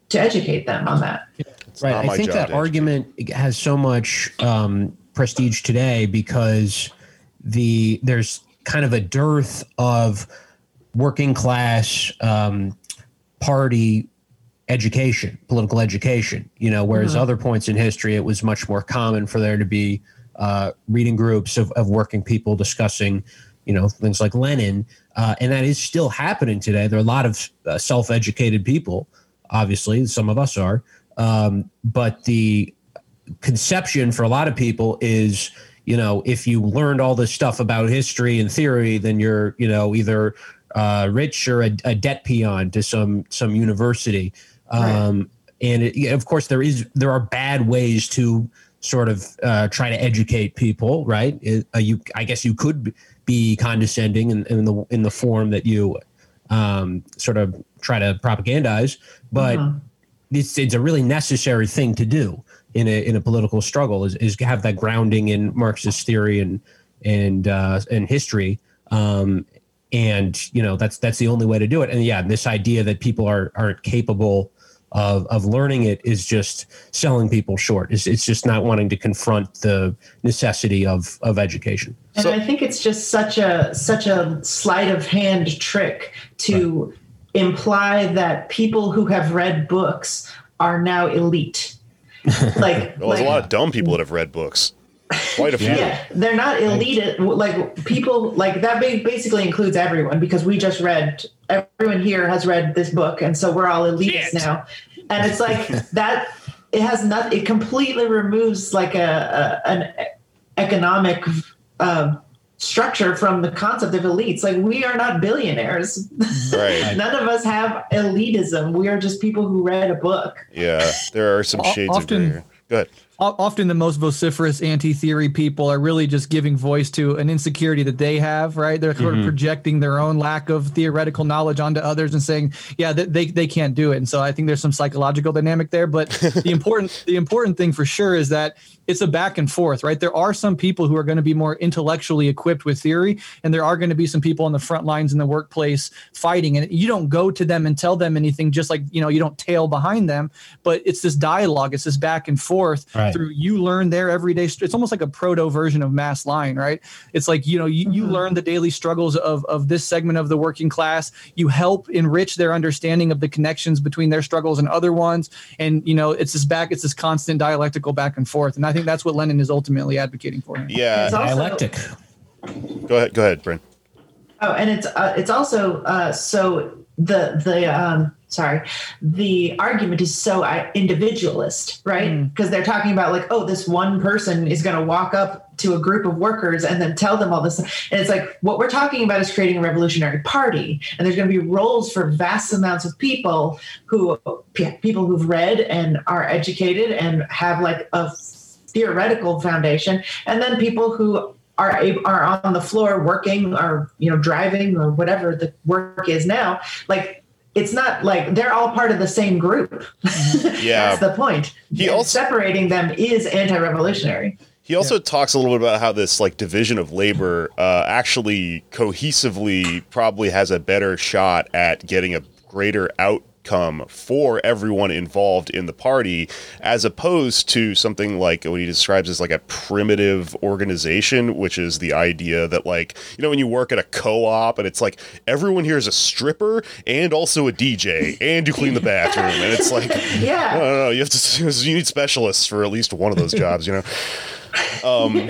to educate them on that. It's right i think that argument has so much um, prestige today because the there's kind of a dearth of working class um, party education political education you know whereas other points in history it was much more common for there to be uh, reading groups of, of working people discussing you know things like lenin uh, and that is still happening today. There are a lot of uh, self-educated people obviously some of us are um, but the conception for a lot of people is you know if you learned all this stuff about history and theory then you're you know either uh, rich or a, a debt peon to some some university. Um, and it, yeah, of course there is there are bad ways to sort of uh, try to educate people right? It- uh, you i guess you could be condescending in, in the in the form that you um, sort of try to propagandize but it's it's a really necessary thing to do in a in a political struggle is, is to have that grounding in Marxist theory and and uh, and history. Um, and you know that's that's the only way to do it. And yeah, this idea that people are aren't capable of of learning it is just selling people short. It's it's just not wanting to confront the necessity of of education. And So- I think it's just such a such a sleight of hand trick to imply that people who have read books are now elite. like, Well, there's like a lot of dumb people that have read books. Quite a few. yeah, they're not elite. Like people, like that basically includes everyone because we just read. Everyone here has read this book, and so we're all elitists Shit. now. And it's like that. It has not. It completely removes like a, a an economic uh, structure from the concept of elites. Like we are not billionaires. Right. None of us have elitism. We are just people who read a book. Yeah. There are some O- shades of often- gray here. Go ahead. O- often the most vociferous anti-theory people are really just giving voice to an insecurity that they have right? They're sort of mm-hmm. projecting their own lack of theoretical knowledge onto others and saying yeah th- they, they can't do it. And so i think there's some psychological dynamic there. But the important the important thing for sure is that it's a back and forth right? There are some people who are going to be more intellectually equipped with theory and there are going to be some people on the front lines in the workplace fighting. And you don't go to them and tell them anything just like you know you don't tail behind them but it's this dialogue it's this back and forth. Right. Through you learn their everyday it's almost like a proto version of mass line right it's like you know you, you learn the daily struggles of of this segment of the working class you help enrich their understanding of the connections between their struggles and other ones and you know it's this back it's this constant dialectical back and forth and i think that's what lenin is ultimately advocating for. Yeah. It's also- Dialectic. Go ahead. Go ahead, Bryn. Oh, and it's uh, it's also uh, so the the um, sorry the argument is so uh, individualist, right? Because they're talking about like, oh, this one person is going to walk up to a group of workers and then tell them all this, and it's like what we're talking about is creating a revolutionary party, and there's going to be roles for vast amounts of people who people who've read and are educated and have like a theoretical foundation, and then people who are are on the floor working or you know driving or whatever the work is now like it's not like they're all part of the same group. Yeah. that's the point. He And also- separating them is anti-revolutionary. He also talks a little bit about how this like division of labor uh, actually cohesively probably has a better shot at getting a greater outcome for everyone involved in the party, as opposed to something like what he describes as like a primitive organization, which is the idea that like you know when you work at a co-op and it's like everyone here is a stripper and also a DJ and you clean the bathroom and it's like Yeah. no, no, no, you have to you need specialists for at least one of those jobs, you know. Um,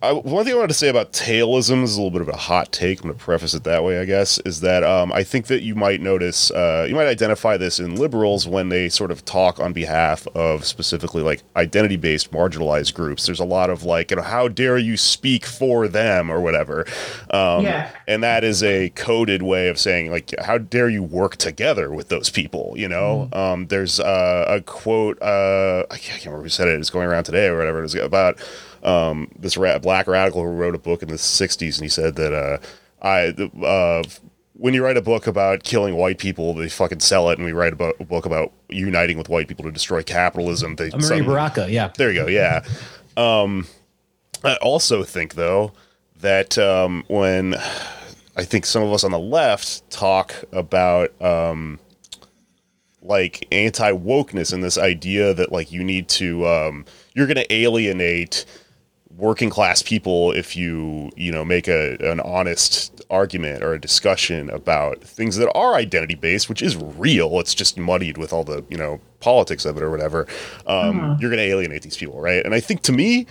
I, one thing I wanted to say about tailism is a little bit of a hot take. I'm going to preface it that way, I guess, is that um, I think that you might notice, uh, you might identify this in liberals when they sort of talk on behalf of specifically like identity based marginalized groups. There's a lot of like, you know, how dare you speak for them or whatever. Um, Yeah. And that is a coded way of saying, like, how dare you work together with those people, you know? Um, there's uh, a quote, uh, I can't remember who said it, it's going around today or whatever it is about um, this ra- black radical who wrote a book in the 60s and he said that uh, I uh, when you write a book about killing white people they fucking sell it and we write a, bo- a book about uniting with white people to destroy capitalism they Amiri suddenly- Baraka, yeah. there you go yeah um, I also think though that um, when I think some of us on the left talk about um, like anti wokeness and this idea that like you need to um, you're going to alienate working class people if you you know make a an honest argument or a discussion about things that are identity based which is real it's just muddied with all the you know politics of it or whatever um, you're going to alienate these people right and i think to me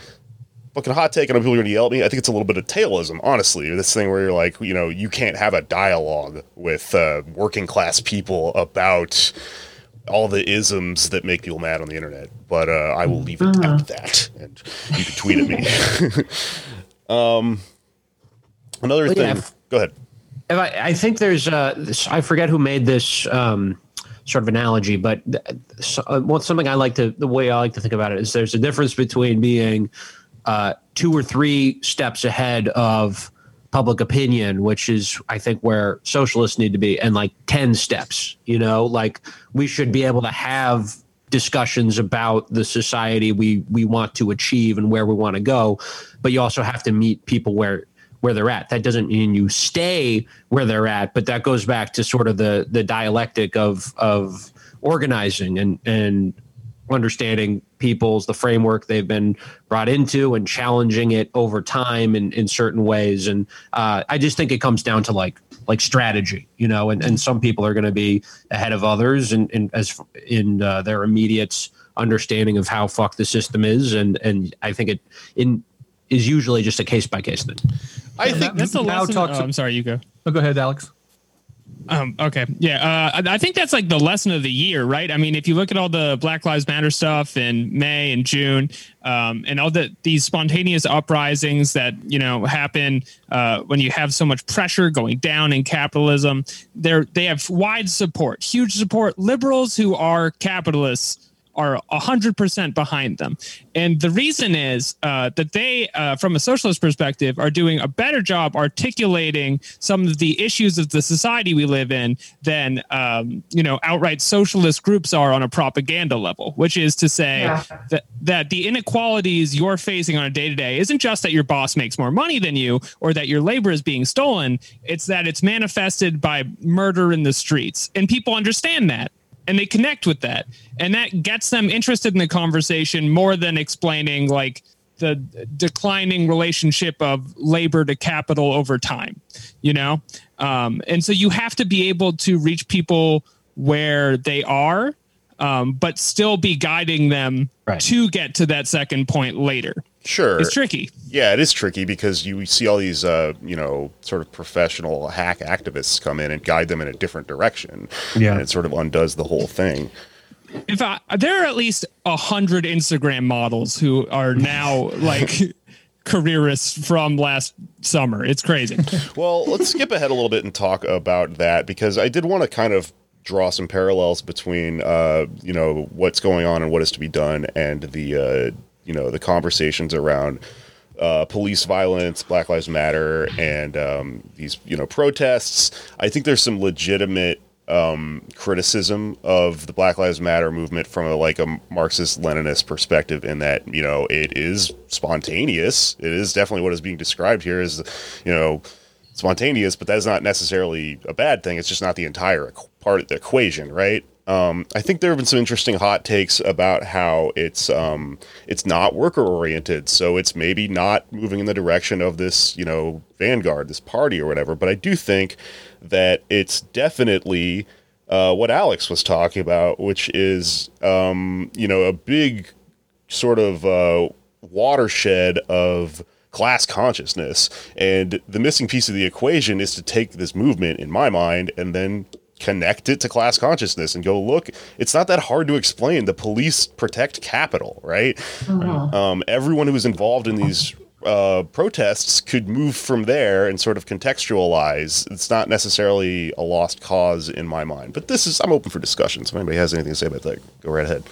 fucking hot take, and people are going to yell at me. I think it's a little bit of tailism, honestly. This thing where you're like, you know, you can't have a dialogue with uh, working class people about all the isms that make people mad on the internet. But uh, I will leave it at that, and you can tweet at me. um, another Well, yeah, thing. if- Go ahead. If I, I think there's uh, this, I forget who made this um, sort of analogy, but th- so, uh, well, something I like to the way I like to think about it is there's a difference between being uh, two or three steps ahead of public opinion, which is I think where socialists need to be, and like ten steps. You know, like we should be able to have discussions about the society we we want to achieve and where we want to go, but you also have to meet people where where they're at. That doesn't mean you stay where they're at, but that goes back to sort of the the dialectic of of organizing and and understanding people's the framework they've been brought into and challenging it over time in, in certain ways. And uh, I just think it comes down to like like strategy, you know, and, and some people are going to be ahead of others and in, in, as in uh, their immediate understanding of how fucked the system is. And, and I think it in is usually just a case by case thing. I think that's a now lesson. talks- oh, I'm sorry, you go. Oh, go ahead, Alex. Um, okay. Yeah. Uh, I I think that's like the lesson of the year, right? I mean, if you look at all the Black Lives Matter stuff in May and June, um, and all the these spontaneous uprisings that you know happen uh, when you have so much pressure going down in capitalism, they're they have wide support, huge support. Liberals who are capitalists are 100% behind them. And the reason is uh, that they, uh, from a socialist perspective, are doing a better job articulating some of the issues of the society we live in than, um, you know, outright socialist groups are on a propaganda level, which is to say Yeah. that, that the inequalities you're facing on a day to day isn't just that your boss makes more money than you or that your labor is being stolen. It's that it's manifested by murder in the streets. And people understand that and they connect with that. And that gets them interested in the conversation more than explaining like the declining relationship of labor to capital over time you know? Um, and so you have to be able to reach people where they are um, but still be guiding them Right. to get to that second point later sure. it's tricky Yeah, it is tricky because you see all these, uh, you know, sort of professional hack activists come in and guide them in a different direction. Yeah. And it sort of undoes the whole thing. if I, there are at least a hundred Instagram models who are now like careerists from last summer. It's crazy. Well, let's skip ahead a little bit and talk about that because I did want to kind of draw some parallels between, uh, you know, what's going on and what is to be done and the, uh, you know, the conversations around uh, police violence, Black Lives Matter, and um, these, you know, protests. I think there's some legitimate um, criticism of the Black Lives Matter movement from a, like a Marxist Leninist perspective in that you know it is spontaneous. It is definitely what is being described here is you know spontaneous, but that is not necessarily a bad thing. It's just not the entire part of the equation, right? Um, I think there have been some interesting hot takes about how it's um, it's not worker oriented, so it's maybe not moving in the direction of this, you know, vanguard, this party or whatever. But I do think that it's definitely uh, what Alex was talking about, which is um, you know a big sort of uh, watershed of class consciousness. And the missing piece of the equation is to take this movement, in my mind, and then connect it to class consciousness and go look it's not that hard to explain. The police protect capital right? Um, everyone who was involved in these uh, protests could move from there and sort of contextualize. It's not necessarily a lost cause in my mind but this is i'm open for discussion. So if anybody has anything to say about that go right ahead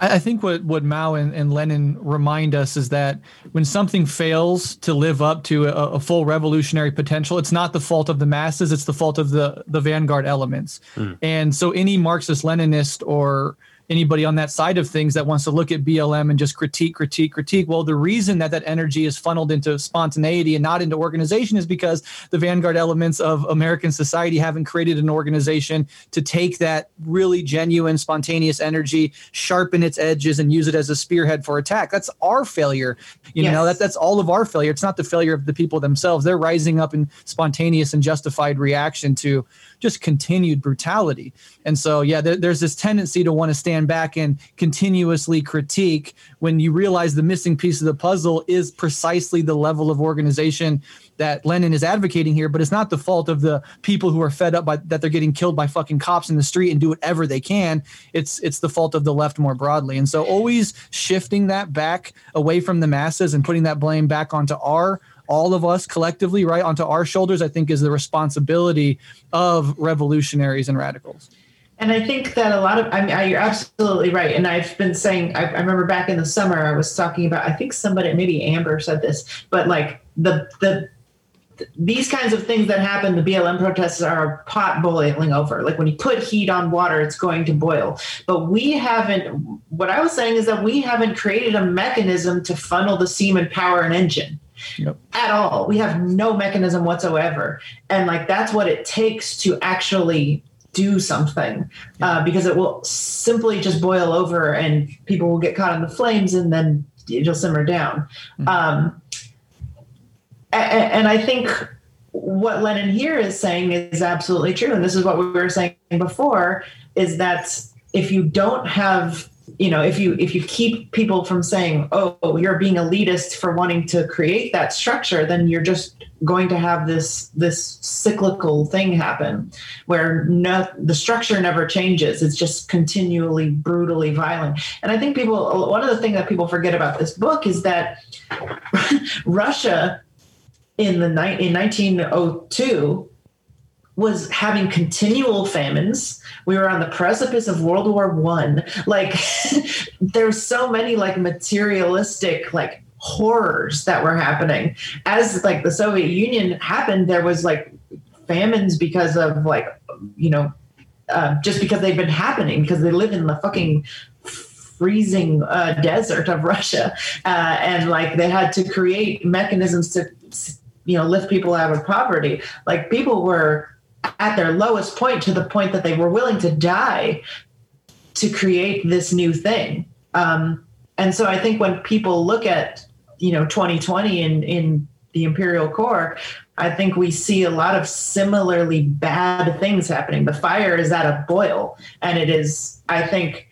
I I think what, what Mao and, and Lenin remind us is that when something fails to live up to a, a full revolutionary potential, it's not the fault of the masses, it's the fault of the, the vanguard elements. Hmm. And so any Marxist Leninist or anybody on that side of things that wants to look at BLM and just critique, critique, critique, well, the reason that that energy is funneled into spontaneity and not into organization is because the vanguard elements of American society haven't created an organization to take that really genuine, spontaneous energy, sharpen its edges, and use it as a spearhead for attack. That's our failure. You know, Yes. that, that's all of our failure. It's not the failure of the people themselves. They're rising up in spontaneous and justified reaction to just continued brutality. And so, yeah, there, there's this tendency to want to stand back and continuously critique when you realize the missing piece of the puzzle is precisely the level of organization that Lenin is advocating here, but it's not the fault of the people who are fed up by that they're getting killed by fucking cops in the street and do whatever they can. It's it's the fault of the left more broadly. And so always shifting that back away from the masses and putting that blame back onto our all of us collectively, right, onto our shoulders, I think is the responsibility of revolutionaries and radicals. And I think that a lot of, I mean, you're absolutely right. And I've been saying, I, I remember back in the summer, I was talking about, I think somebody, maybe Amber said this, but like the, the, these kinds of things that happen, the BLM protests are a pot boiling over. Like when you put heat on water, it's going to boil. But we haven't, what I was saying is that we haven't created a mechanism to funnel the steam and power an engine Yep. at all. We have no mechanism whatsoever. And like that's what it takes to actually do something uh, because it will simply just boil over and people will get caught in the flames and then it'll simmer down. Um, a- a- and I think what Lenin here is saying is absolutely true. And this is what we were saying before is that if you don't have you know if you if you keep people from saying oh, oh you're being elitist for wanting to create that structure then you're just going to have this this cyclical thing happen where no, the structure never changes. It's just continually brutally violent. And i think people one of the things that people forget about this book is that russia in the in 1902 was having continual famines. We were on the precipice of World War One. Like there's so many like materialistic like horrors that were happening. As like the Soviet Union happened, there was like famines because of like you know uh, just because they've been happening because they live in the fucking freezing uh, desert of Russia, uh, and like they had to create mechanisms to you know lift people out of poverty. Like people were at their lowest point to the point that they were willing to die to create this new thing. Um, and so I think when people look at, you know, 2020 in, in the imperial core, I think we see a lot of similarly bad things happening. The fire is at a boil, and it is, I think,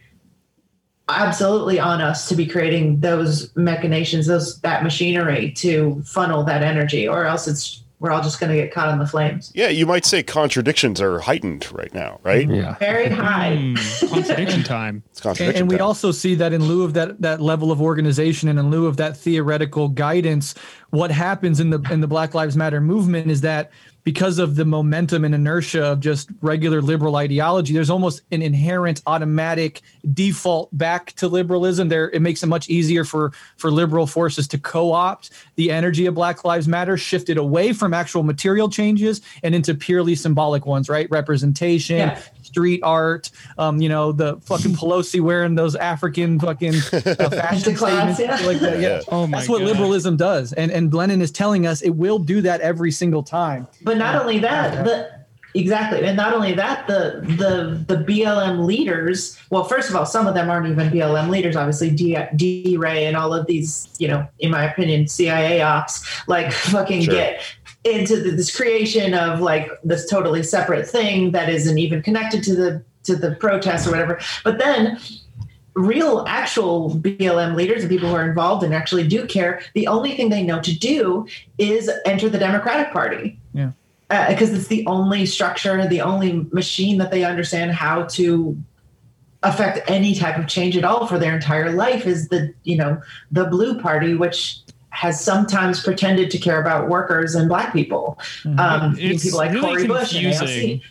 absolutely on us to be creating those machinations, those that machinery to funnel that energy, or else it's we're all just going to get caught in the flames. Yeah, you might say contradictions are heightened right now, right? Yeah. Very high. Mm, contradiction time. It's contradiction. And, and we time. also see that in lieu of that that level of organization and in lieu of that theoretical guidance, what happens in the in the Black Lives Matter movement is that because of the momentum and inertia of just regular liberal ideology, there's almost an inherent automatic default back to liberalism. There, it makes it much easier for for liberal forces to co-opt the energy of Black Lives Matter, shifted away from actual material changes and into purely symbolic ones, right? Representation, Yeah. Street art, um, you know, the fucking Pelosi wearing those African fucking uh, fashion Into class, yeah. like that. Yeah. Yeah. Oh my That's what God. liberalism does. And and Lenin is telling us it will do that every single time. But not only that, the exactly, and not only that, the the the BLM leaders. Well, first of all, some of them aren't even BLM leaders. Obviously, D, DeRay and all of these, you know, in my opinion, CIA ops, like fucking Sure. get into the, this creation of like this totally separate thing that isn't even connected to the to the protests or whatever. But then real actual BLM leaders and people who are involved and actually do care, the only thing they know to do is enter the Democratic Party. Yeah. Uh, because it's the only structure, the only machine that they understand how to affect any type of change at all for their entire life is the, you know, the blue party, which has sometimes pretended to care about workers and black people. Um, It's people like really Cori Bush and confusing. AOC.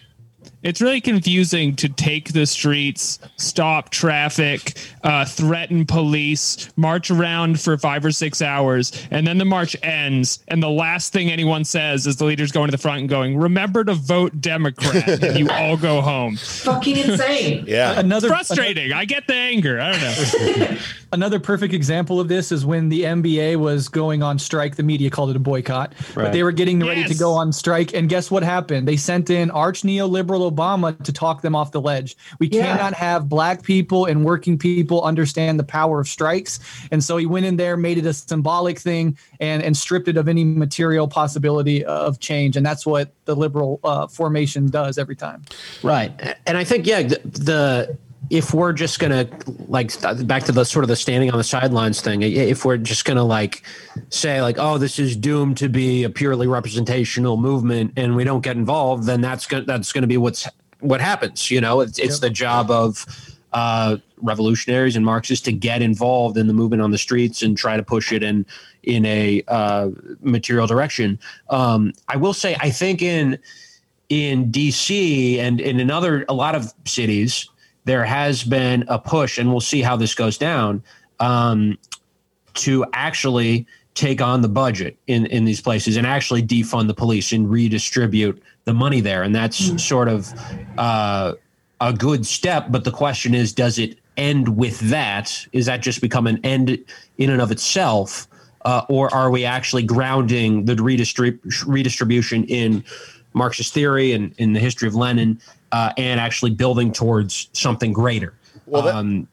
It's really confusing to take the streets, stop traffic, uh, threaten police, march around for five or six hours, and then the march ends. And the last thing anyone says is the leaders going to the front and going, "Remember to vote Democrat." and you all go home. Fucking insane. yeah. Another Frustrating. I get the anger. I don't know. Another perfect example of this is when the NBA was going on strike. The media called it a boycott, but they were getting ready to go on strike. And guess what happened? They sent in arch neoliberal Obama to talk them off the ledge. We Yeah. cannot have black people and working people understand the power of strikes. And so he went in there, made it a symbolic thing, and and stripped it of any material possibility of change. And that's what the liberal uh, formation does every time. Right. And I think, yeah, the, the if we're just going to like back to the sort of the standing on the sidelines thing, if we're just going to like say like, oh, this is doomed to be a purely representational movement and we don't get involved, then that's going that's going to be what's what happens. You know, it's, it's the job of uh, revolutionaries and Marxists to get involved in the movement on the streets and try to push it in in a uh, material direction. Um, I will say, I think in in DC and, and in other a lot of cities, there has been a push, and we'll see how this goes down, um, to actually take on the budget in, in these places and actually defund the police and redistribute the money there. And that's sort of uh, a good step. But the question is, does it end with that? Is that just become an end in and of itself? Uh, or are we actually grounding the redistrib- redistribution in Marxist theory and in the history of Lenin uh, and actually building towards something greater? Well, that- um,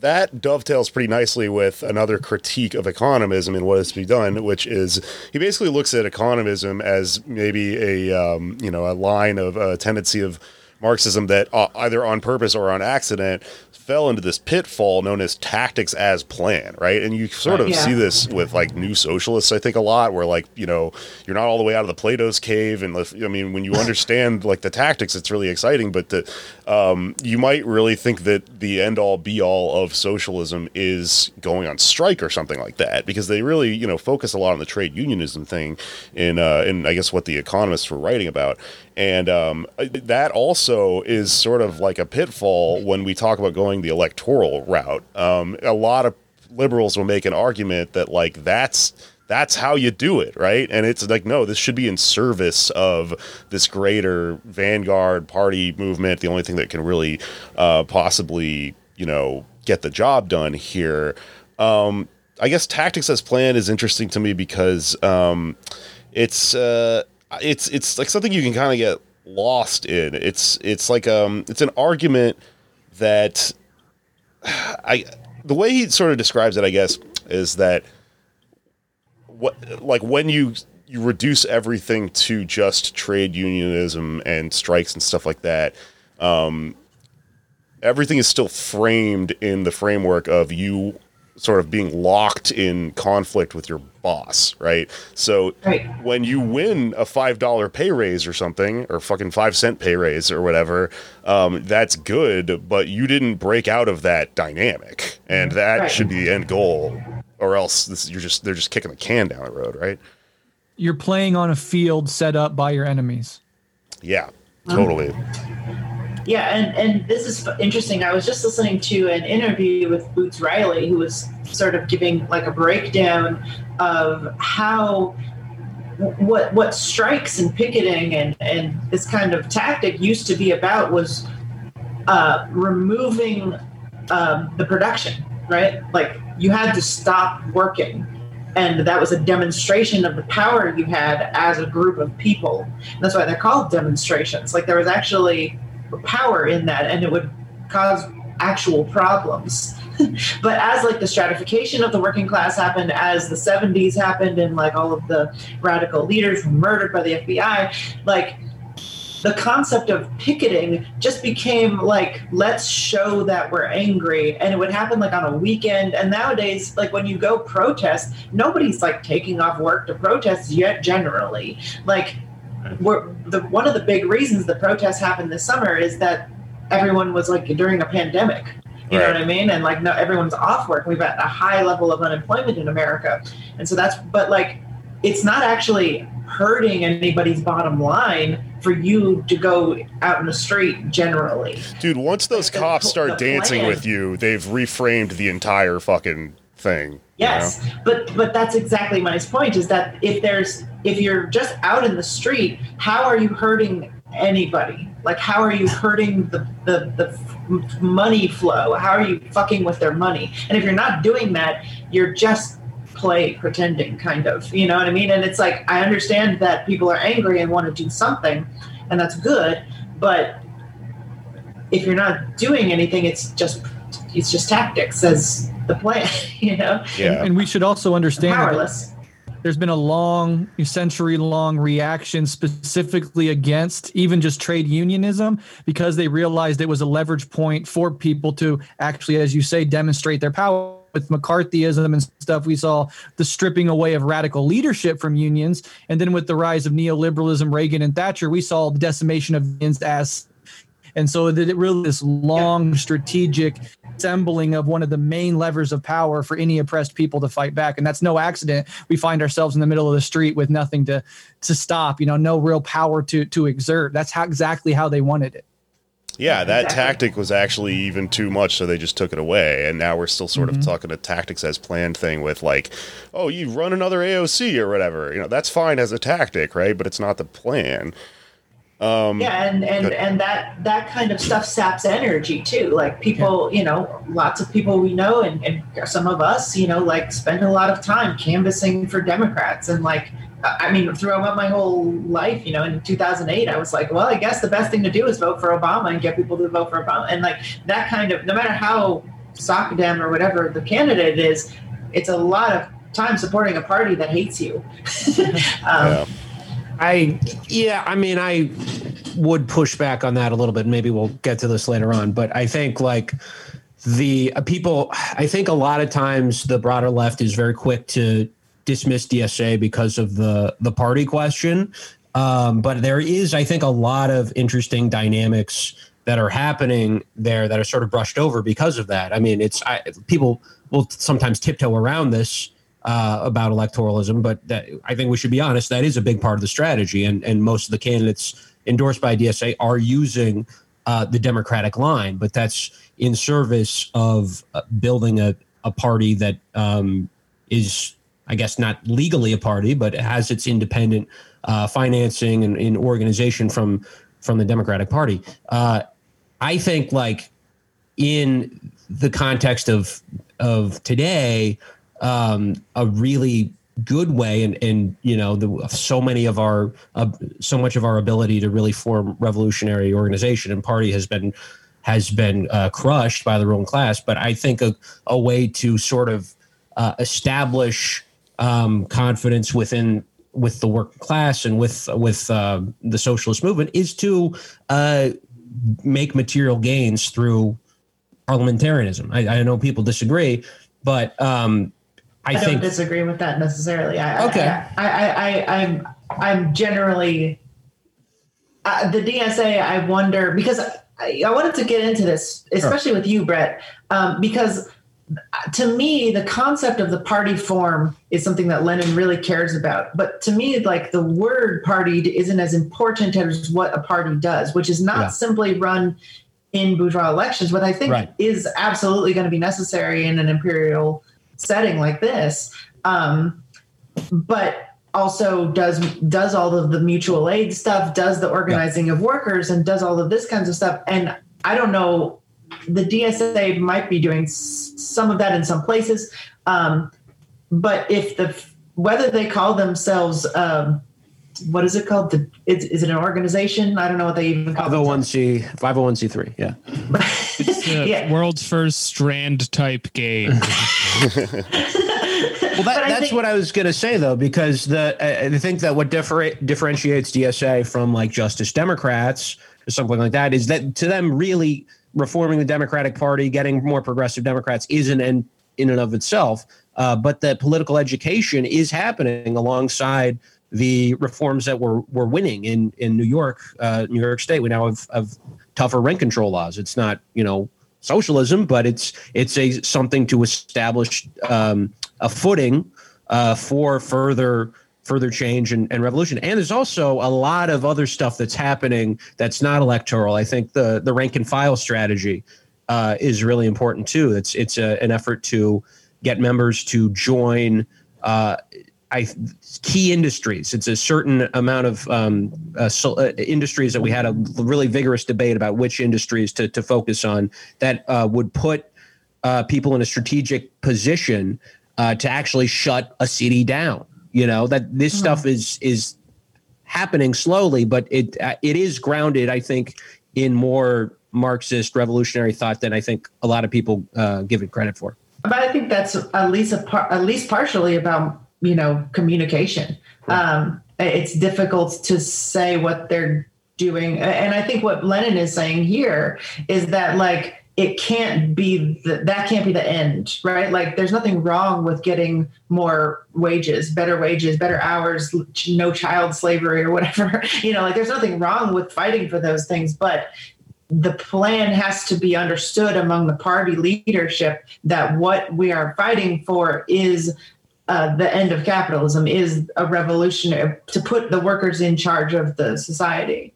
that dovetails pretty nicely with another critique of economism and what is to be done, which is he basically looks at economism as maybe a um, you know a line of a tendency of Marxism that uh, either on purpose or on accident fell into this pitfall known as tactics as plan, right? And you sort of Yeah. see this with like new socialists, I think, a lot, where like you know you're not all the way out of the Plato's cave, and I mean when you understand like the tactics, it's really exciting. But the, um, you might really think that the end all be all of socialism is going on strike or something like that, because they really you know focus a lot on the trade unionism thing in uh, in I guess what the economists were writing about. And um, that also is sort of like a pitfall when we talk about going the electoral route. Um, a lot of liberals will make an argument that like that's that's how you do it, right? And it's like no, this should be in service of this greater vanguard party movement. The only thing that can really uh, possibly you know get the job done here. Um, I guess tactics as planned is interesting to me because um, it's uh, it's it's like something you can kind of get lost in. It's it's like um it's an argument that I the way he sort of describes it, I guess, is that what like when you you reduce everything to just trade unionism and strikes and stuff like that, um, everything is still framed in the framework of you sort of being locked in conflict with your boss, right? So Right. when you win a five dollar pay raise or something, or fucking five cent pay raise or whatever, um, that's good, but you didn't break out of that dynamic, and that Right. should be the end goal, or else this, you're just they're just kicking the can down the road, right? You're playing on a field set up by your enemies. Yeah, totally. Yeah, and and this is interesting. I was just listening to an interview with Boots Riley, who was sort of giving like a breakdown of how what what strikes and picketing and and this kind of tactic used to be about was uh, removing um, the production, right? Like you had to stop working. And that was a demonstration of the power you had as a group of people. And that's why they're called demonstrations. Like there was actually power in that and it would cause actual problems. But as like the stratification of the working class happened as the 70s happened and like all of the radical leaders were murdered by the fbi like the concept of picketing just became like let's show that we're angry and it would happen like on a weekend. And nowadays like when you go protest nobody's like taking off work to protest yet generally. Like the one of the big reasons the protests happened this summer is that everyone was like during a pandemic. You know what i mean? And like no everyone's off work. We've got a high level of unemployment in america. And so that's but like it's not actually hurting anybody's bottom line for you to go out in the street generally. Dude, once those Like cops the start dancing plan. with you, they've reframed the entire fucking thing. you Yes, but but that's exactly my point. Is that if there's if you're just out in the street, how are you hurting anybody? Like how are you hurting the the the money flow? How are you fucking with their money? And if you're not doing that, you're just play pretending kind of you know what i mean and it's like i understand that people are angry and want to do something and that's good but if you're not doing anything it's just it's just tactics as the plan you know Yeah. And we should also understand that powerless. there's been a long, century long reaction specifically against even just trade unionism because they realized it was a leverage point for people to actually, as you say, demonstrate their power. With McCarthyism and stuff, we saw the stripping away of radical leadership from unions. And then with the rise of neoliberalism, Reagan and Thatcher, we saw the decimation of unions as and so that it really this long strategic assembling of one of the main levers of power for any oppressed people to fight back. And that's no accident. We find ourselves in the middle of the street with nothing to to stop, you know, no real power to to exert. That's how exactly how they wanted it. Yeah, that Exactly. tactic was actually even too much, so they just took it away. And now we're still sort Mm-hmm. of talking a tactics as planned thing with like, oh, you run another AOC or whatever. You know, that's fine as a tactic, right? But it's not the plan. Yeah, and and and that that kind of stuff saps energy too. Like people, you know, lots of people we know, and, and some of us, you know, like spend a lot of time canvassing for Democrats, and like. I mean, throughout my whole life, you know, in 2008, I was like, well, I guess the best thing to do is vote for Obama and get people to vote for Obama. And like that kind of, no matter how SOCDEM or whatever the candidate is, it's a lot of time supporting a party that hates you. um, Yeah. I yeah, I mean, I would push back on that a little bit. Maybe we'll get to this later on, but I think like the uh, people, I think a lot of times the broader left is very quick to dismiss DSA because of the the party question. Um, but there is, I think, a lot of interesting dynamics that are happening there that are sort of brushed over because of that. I mean, it's I, people will sometimes tiptoe around this uh, about electoralism, but that, I think we should be honest. That is a big part of the strategy, and and most of the candidates endorsed by DSA are using uh, the Democratic line, but that's in service of uh, building a a party that um, is, I guess, not legally a party, but has its independent uh, financing and, and organization from from the Democratic Party. Uh, I think like in the context of of today, um, a really good way, and and you know, the, so many of our uh, so much of our ability to really form revolutionary organization and party has been has been uh, crushed by the ruling class. But I think a, a way to sort of uh, establish um, confidence within with the working class and with with uh, the socialist movement is to uh, make material gains through parliamentarianism. I, I know people disagree, but um, I, I, don't think disagree with that necessarily. I, Okay. I, I, I, I, I'm, I'm generally uh, the DSA. I wonder because I, I wanted to get into this, especially with you, Breht, um, because to me, the concept of the party form is something that Lenin really cares about. But to me, like the word party isn't as important as what a party does, which is not Yeah. simply run in bourgeois elections, what I think Right. is absolutely going to be necessary in an imperial setting like this. Um, but also does does all of the mutual aid stuff, does the organizing of workers, and does all of this kinds of stuff. And I don't know, the DSA might be doing some of that in some places, um, but if the whether they call themselves um, what is it called? The, is, is it an organization? I don't know what they even call themselves. 501c 501c3. Yeah. It's the Yeah. world's first strand type game. Well, that, that's think- what I was going to say, though, because the I I think that what differ, differentiates DSA from like Justice Democrats or something like that is that to them, really reforming the Democratic Party, getting more progressive Democrats, is an end in and of itself. Uh, but that political education is happening alongside the reforms that we're we're winning in in New York, uh, New York State. We now have, have tougher rent control laws. It's not you know socialism, but it's it's a something to establish um, a footing uh, for further further change and, and revolution. And there's also a lot of other stuff that's happening that's not electoral. I think the the rank and file strategy uh, is really important too. It's it's a, an effort to get members to join. Uh, I, key industries. It's a certain amount of um, uh, so, uh, industries that we had a really vigorous debate about which industries to, to focus on that uh, would put uh, people in a strategic position uh, to actually shut a city down. You know that this stuff is is happening slowly, but it uh, it is grounded, I think, in more Marxist revolutionary thought than I think a lot of people uh, give it credit for. but I think that's at least a par- at least partially about you know communication. Um, it's difficult to say what they're doing, and I think what Lenin is saying here is that like it can't be the, that can't be the end, right? Like there's nothing wrong with getting more wages, better wages, better hours, no child slavery or whatever. You know, like there's nothing wrong with fighting for those things, but the plan has to be understood among the party leadership that what we are fighting for is uh, the end of capitalism, is a revolutionary to put the workers in charge of the society.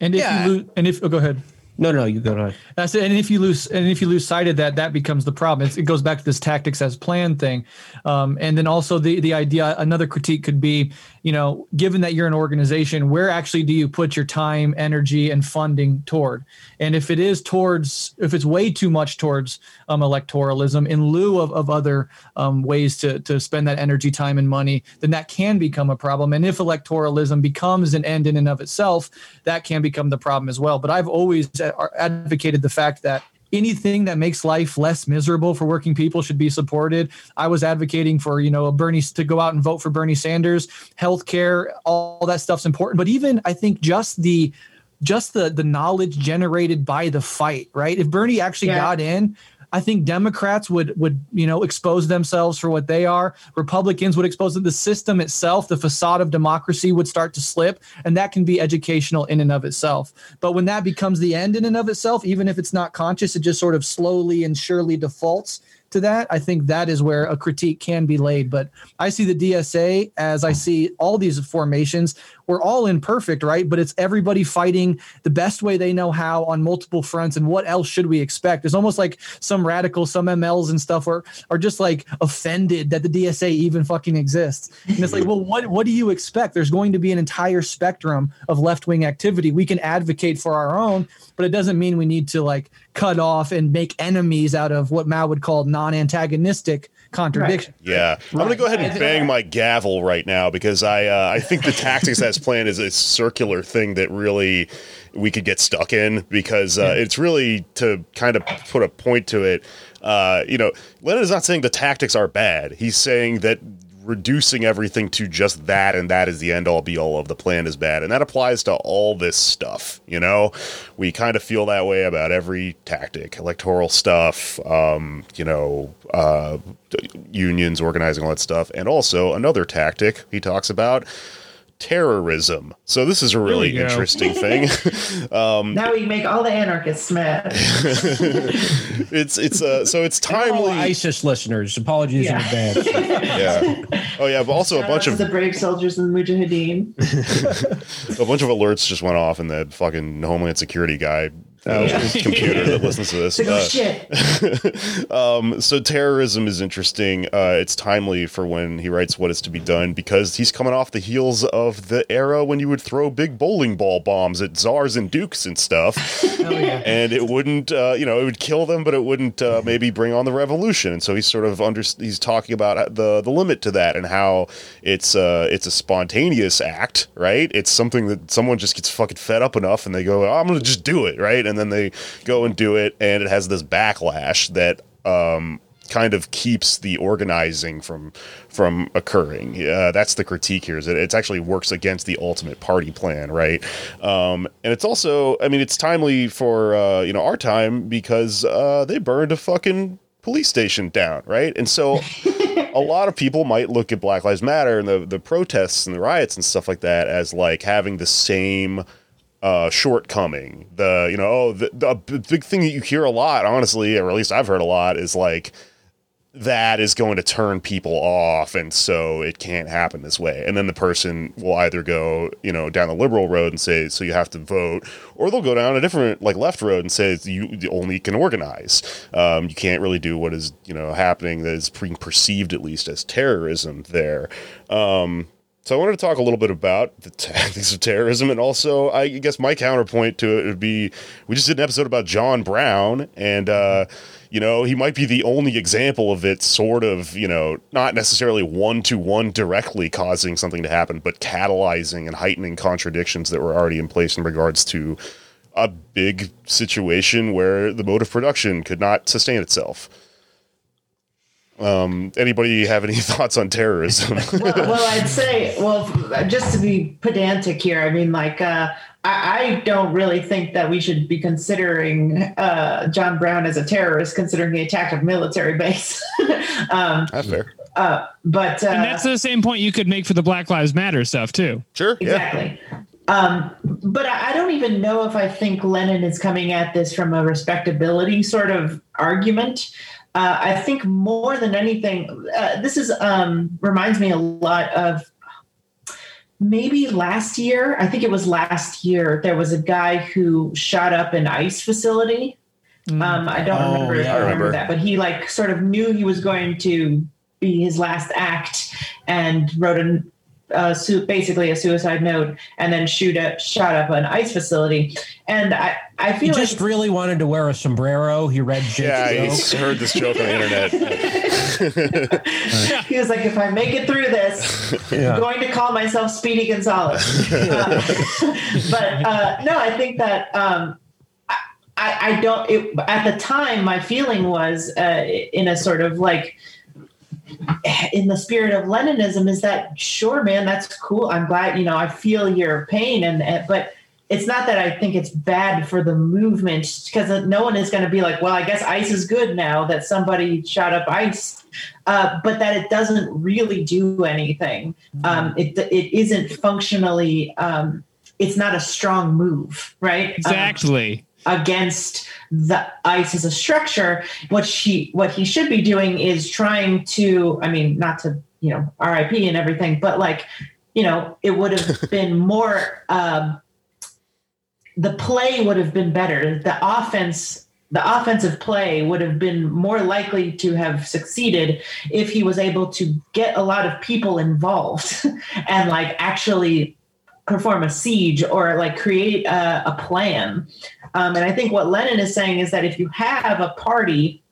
And if Yeah. you lose, and if oh, go ahead. No, no, you go ahead. It. And if you lose, and if you lose sight of that, that becomes the problem. It's, it goes back to this tactics as plan thing, um, and then also the the idea. Another critique could be, you know, given that you're an organization, where actually do you put your time, energy, and funding toward? And if it is towards, if it's way too much towards um, electoralism in lieu of, of other um, ways to to spend that energy, time, and money, then that can become a problem. And if electoralism becomes an end in and of itself, that can become the problem as well. But I've always uh, advocated the fact that anything that makes life less miserable for working people should be supported. I was advocating for, you know, Bernie to go out and vote for Bernie Sanders. Healthcare, all that stuff's important. But even I think just the just the the knowledge generated by the fight, right? If Bernie actually yeah. got in, I think Democrats would would you know expose themselves for what they are. Republicans would expose the system itself, the facade of democracy would start to slip, and that can be educational in and of itself. But when that becomes the end in and of itself, even if it's not conscious, it just sort of slowly and surely defaults to that, I think that is where a critique can be laid. But I see the DSA as I see all these formations. We're all imperfect, right? But it's everybody fighting the best way they know how on multiple fronts. And what else should we expect? It's almost like some radicals, some MLs and stuff are are just like offended that the DSA even fucking exists. And it's like, well, what what do you expect? There's going to be an entire spectrum of left wing activity. We can advocate for our own, but it doesn't mean we need to like cut off and make enemies out of what Mao would call non-antagonistic contradiction. Right. Yeah, I'm going to go ahead and bang my gavel right now because I uh, I think the tactics that's planned is a circular thing that really we could get stuck in because uh, it's really to kind of put a point to it. Uh, you know, Lenin is not saying the tactics are bad. He's saying that reducing everything to just that and that is the end all be all of the plan is bad. And that applies to all this stuff you know? We kind of feel that way about every tactic electoral stuff um, you know uh, unions organizing all that stuff. And also another tactic he talks about terrorism. So this is a really interesting thing. um, now we make all the anarchists mad. it's it's uh so it's timely. ISIS listeners, apologies yeah. in advance. yeah. Oh yeah, but also a bunch of the brave soldiers and the mujahideen. a bunch of alerts just went off, and the fucking Homeland Security guy uh, yeah. computer that listens to this. Like, oh, shit. um, so terrorism is interesting. Uh, it's timely for when he writes what is to be done because he's coming off the heels of the era when you would throw big bowling ball bombs at czars and dukes and stuff, yeah. and it wouldn't, uh, you know, it would kill them, but it wouldn't uh, maybe bring on the revolution. And so he's sort of under he's talking about the the limit to that and how it's uh, it's a spontaneous act, right? It's something that someone just gets fucking fed up enough and they go, oh, I'm gonna just do it, right? And then they go and do it, and it has this backlash that um, kind of keeps the organizing from from occurring. Uh, that's the critique here. Is that it actually works against the ultimate party plan, right? Um, and it's also, I mean, it's timely for uh, you know our time because uh, they burned a fucking police station down, right? And so. a lot of people might look at Black Lives Matter and the, the protests and the riots and stuff like that as like having the same uh, shortcoming. The you know oh the, the big thing that you hear a lot, honestly, or at least I've heard a lot, is like that is going to turn people off, and so it can't happen this way. And then the person will either go you know down the liberal road and say so you have to vote, or they'll go down a different like left road and say you only can organize. Um, you can't really do what is you know happening that is being perceived at least as terrorism there. Um, so I wanted to talk a little bit about the tactics of terrorism, and also I guess my counterpoint to it would be we just did an episode about John Brown, and uh, you know he might be the only example of it, sort of, you know, not necessarily one to one directly causing something to happen, but catalyzing and heightening contradictions that were already in place in regards to a big situation where the mode of production could not sustain itself. Um, anybody have any thoughts on terrorism? well, well, I'd say, well, just to be pedantic here, I mean, like, uh, I, I, don't really think that we should be considering uh, John Brown as a terrorist, considering he attacked a military base. um, that's fair. Uh, but and that's the same point you could make for the Black Lives Matter stuff too. Sure, exactly. Yeah. Um, but I don't even know if I think Lenin is coming at this from a respectability sort of argument. Uh, I think more than anything, uh, this is um, reminds me a lot of maybe last year. I think it was last year. There was a guy who shot up an ICE facility. Mm. Um, I don't oh, remember. Yeah, I remember, remember that, but he like sort of knew he was going to be his last act and wrote an uh, su- basically a suicide note and then shoot a, shot up an ICE facility. And I, I feel he just really wanted to wear a sombrero. He read Jake's Yeah, he's heard this joke on the internet. he was like, if I make it through this, yeah. I'm going to call myself Speedy Gonzales. Uh, but uh, no, I think that um, I, I don't. It, at the time, my feeling was uh, in a sort of like in the spirit of Leninism is that sure, man, that's cool. I'm glad you know I feel your pain, and, and but it's not that I think it's bad for the movement because no one is going to be like, well, I guess ICE is good now that somebody shot up ICE, uh, but that it doesn't really do anything. Um, it it isn't functionally. Um, it's not a strong move, right? Exactly. Um, against the ICE as a structure, what she what he should be doing is trying to. I mean, not to you know RIP and everything, but like you know, it would have been more. Um, the play would have been better. The offense the offensive play would have been more likely to have succeeded if he was able to get a lot of people involved and like actually perform a siege or like create a, a plan. Um, and I think what Lenin is saying is that if you have a party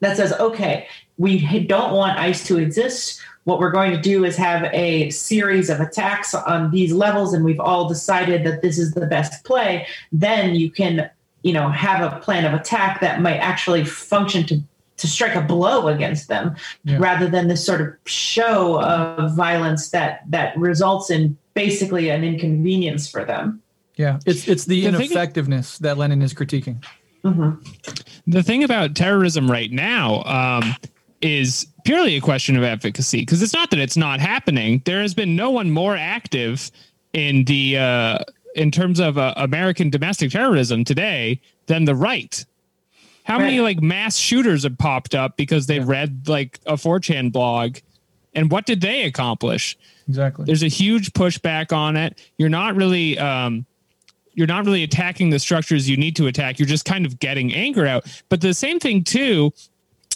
that says, okay, we don't want ICE to exist, what we're going to do is have a series of attacks on these levels and we've all decided that this is the best play then you can you know have a plan of attack that might actually function to to strike a blow against them yeah. rather than this sort of show of violence that that results in basically an inconvenience for them yeah it's it's the, the ineffectiveness that lenin is critiquing mm-hmm. the thing about terrorism right now um, is purely a question of efficacy because it's not that it's not happening. There has been no one more active in the uh, in terms of uh, American domestic terrorism today than the right. How right. many like mass shooters have popped up because they yeah. read like a 4chan blog, and what did they accomplish? Exactly. There's a huge pushback on it. You're not really um, you're not really attacking the structures you need to attack. You're just kind of getting anger out. But the same thing too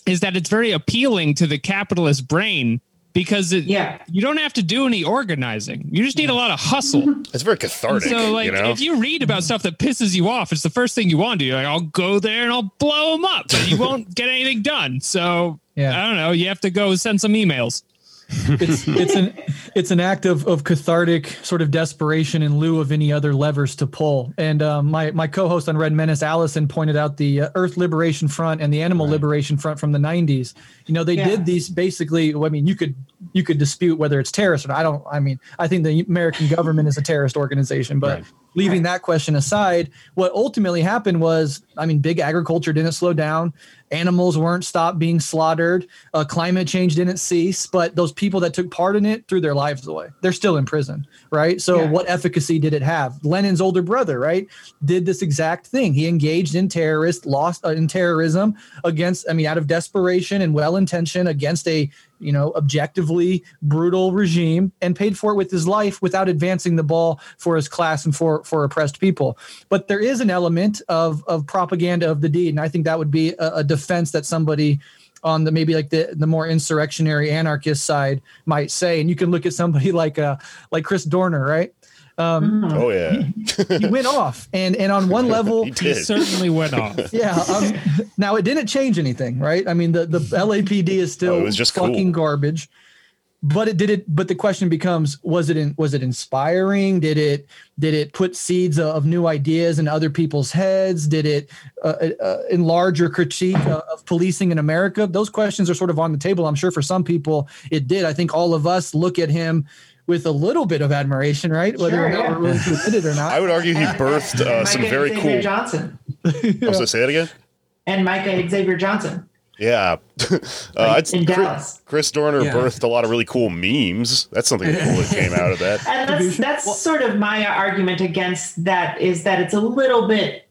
is that it's very appealing to the capitalist brain because it, yeah. you don't have to do any organizing. You just need a lot of hustle. It's very cathartic. And so, like, you know? if you read about stuff that pisses you off, it's the first thing you want to do. Like, I'll go there and I'll blow them up, but you won't get anything done. So, yeah. I don't know. You have to go send some emails it's it's an it's an act of, of cathartic sort of desperation in lieu of any other levers to pull. And um, my my co-host on Red Menace, Alyson, pointed out the uh, Earth Liberation Front and the Animal right. Liberation Front from the '90s. You know, they yeah. did these basically. I mean, you could you could dispute whether it's terrorist or not. I don't. I mean, I think the American government is a terrorist organization, but. Right leaving that question aside, what ultimately happened was, I mean, big agriculture didn't slow down. Animals weren't stopped being slaughtered. Uh, climate change didn't cease, but those people that took part in it threw their lives away. They're still in prison, right? So, yeah. what efficacy did it have? Lenin's older brother, right, did this exact thing. He engaged in terrorist, lost uh, in terrorism against, I mean, out of desperation and well intention against a you know, objectively brutal regime and paid for it with his life without advancing the ball for his class and for for oppressed people. But there is an element of of propaganda of the deed, and I think that would be a, a defense that somebody on the maybe like the the more insurrectionary anarchist side might say. And you can look at somebody like uh like Chris Dorner, right? Um, mm. oh yeah, he, he, went off, and and on one level, he, he, certainly went off. Yeah. Um, now it didn't change anything, right? I mean, the the LAPD is still oh, it was just fucking cool. garbage. But it did it. But the question becomes: Was it in, was it inspiring? Did it did it put seeds of new ideas in other people's heads? Did it uh, uh, enlarge your critique of policing in America? Those questions are sort of on the table. I'm sure for some people it did. I think all of us look at him with a little bit of admiration, right? Whether sure, or not yeah. we're willing to admit it or not. I would argue he birthed uh, some very cool Xavier cool. Johnson. I was going to say that again. And Micah Xavier Johnson. Yeah, uh, like in Chris, Dallas. Chris Dorner yeah. birthed a lot of really cool memes. That's something cool that came out of that. And that's that's sort of my argument against that is that it's a little bit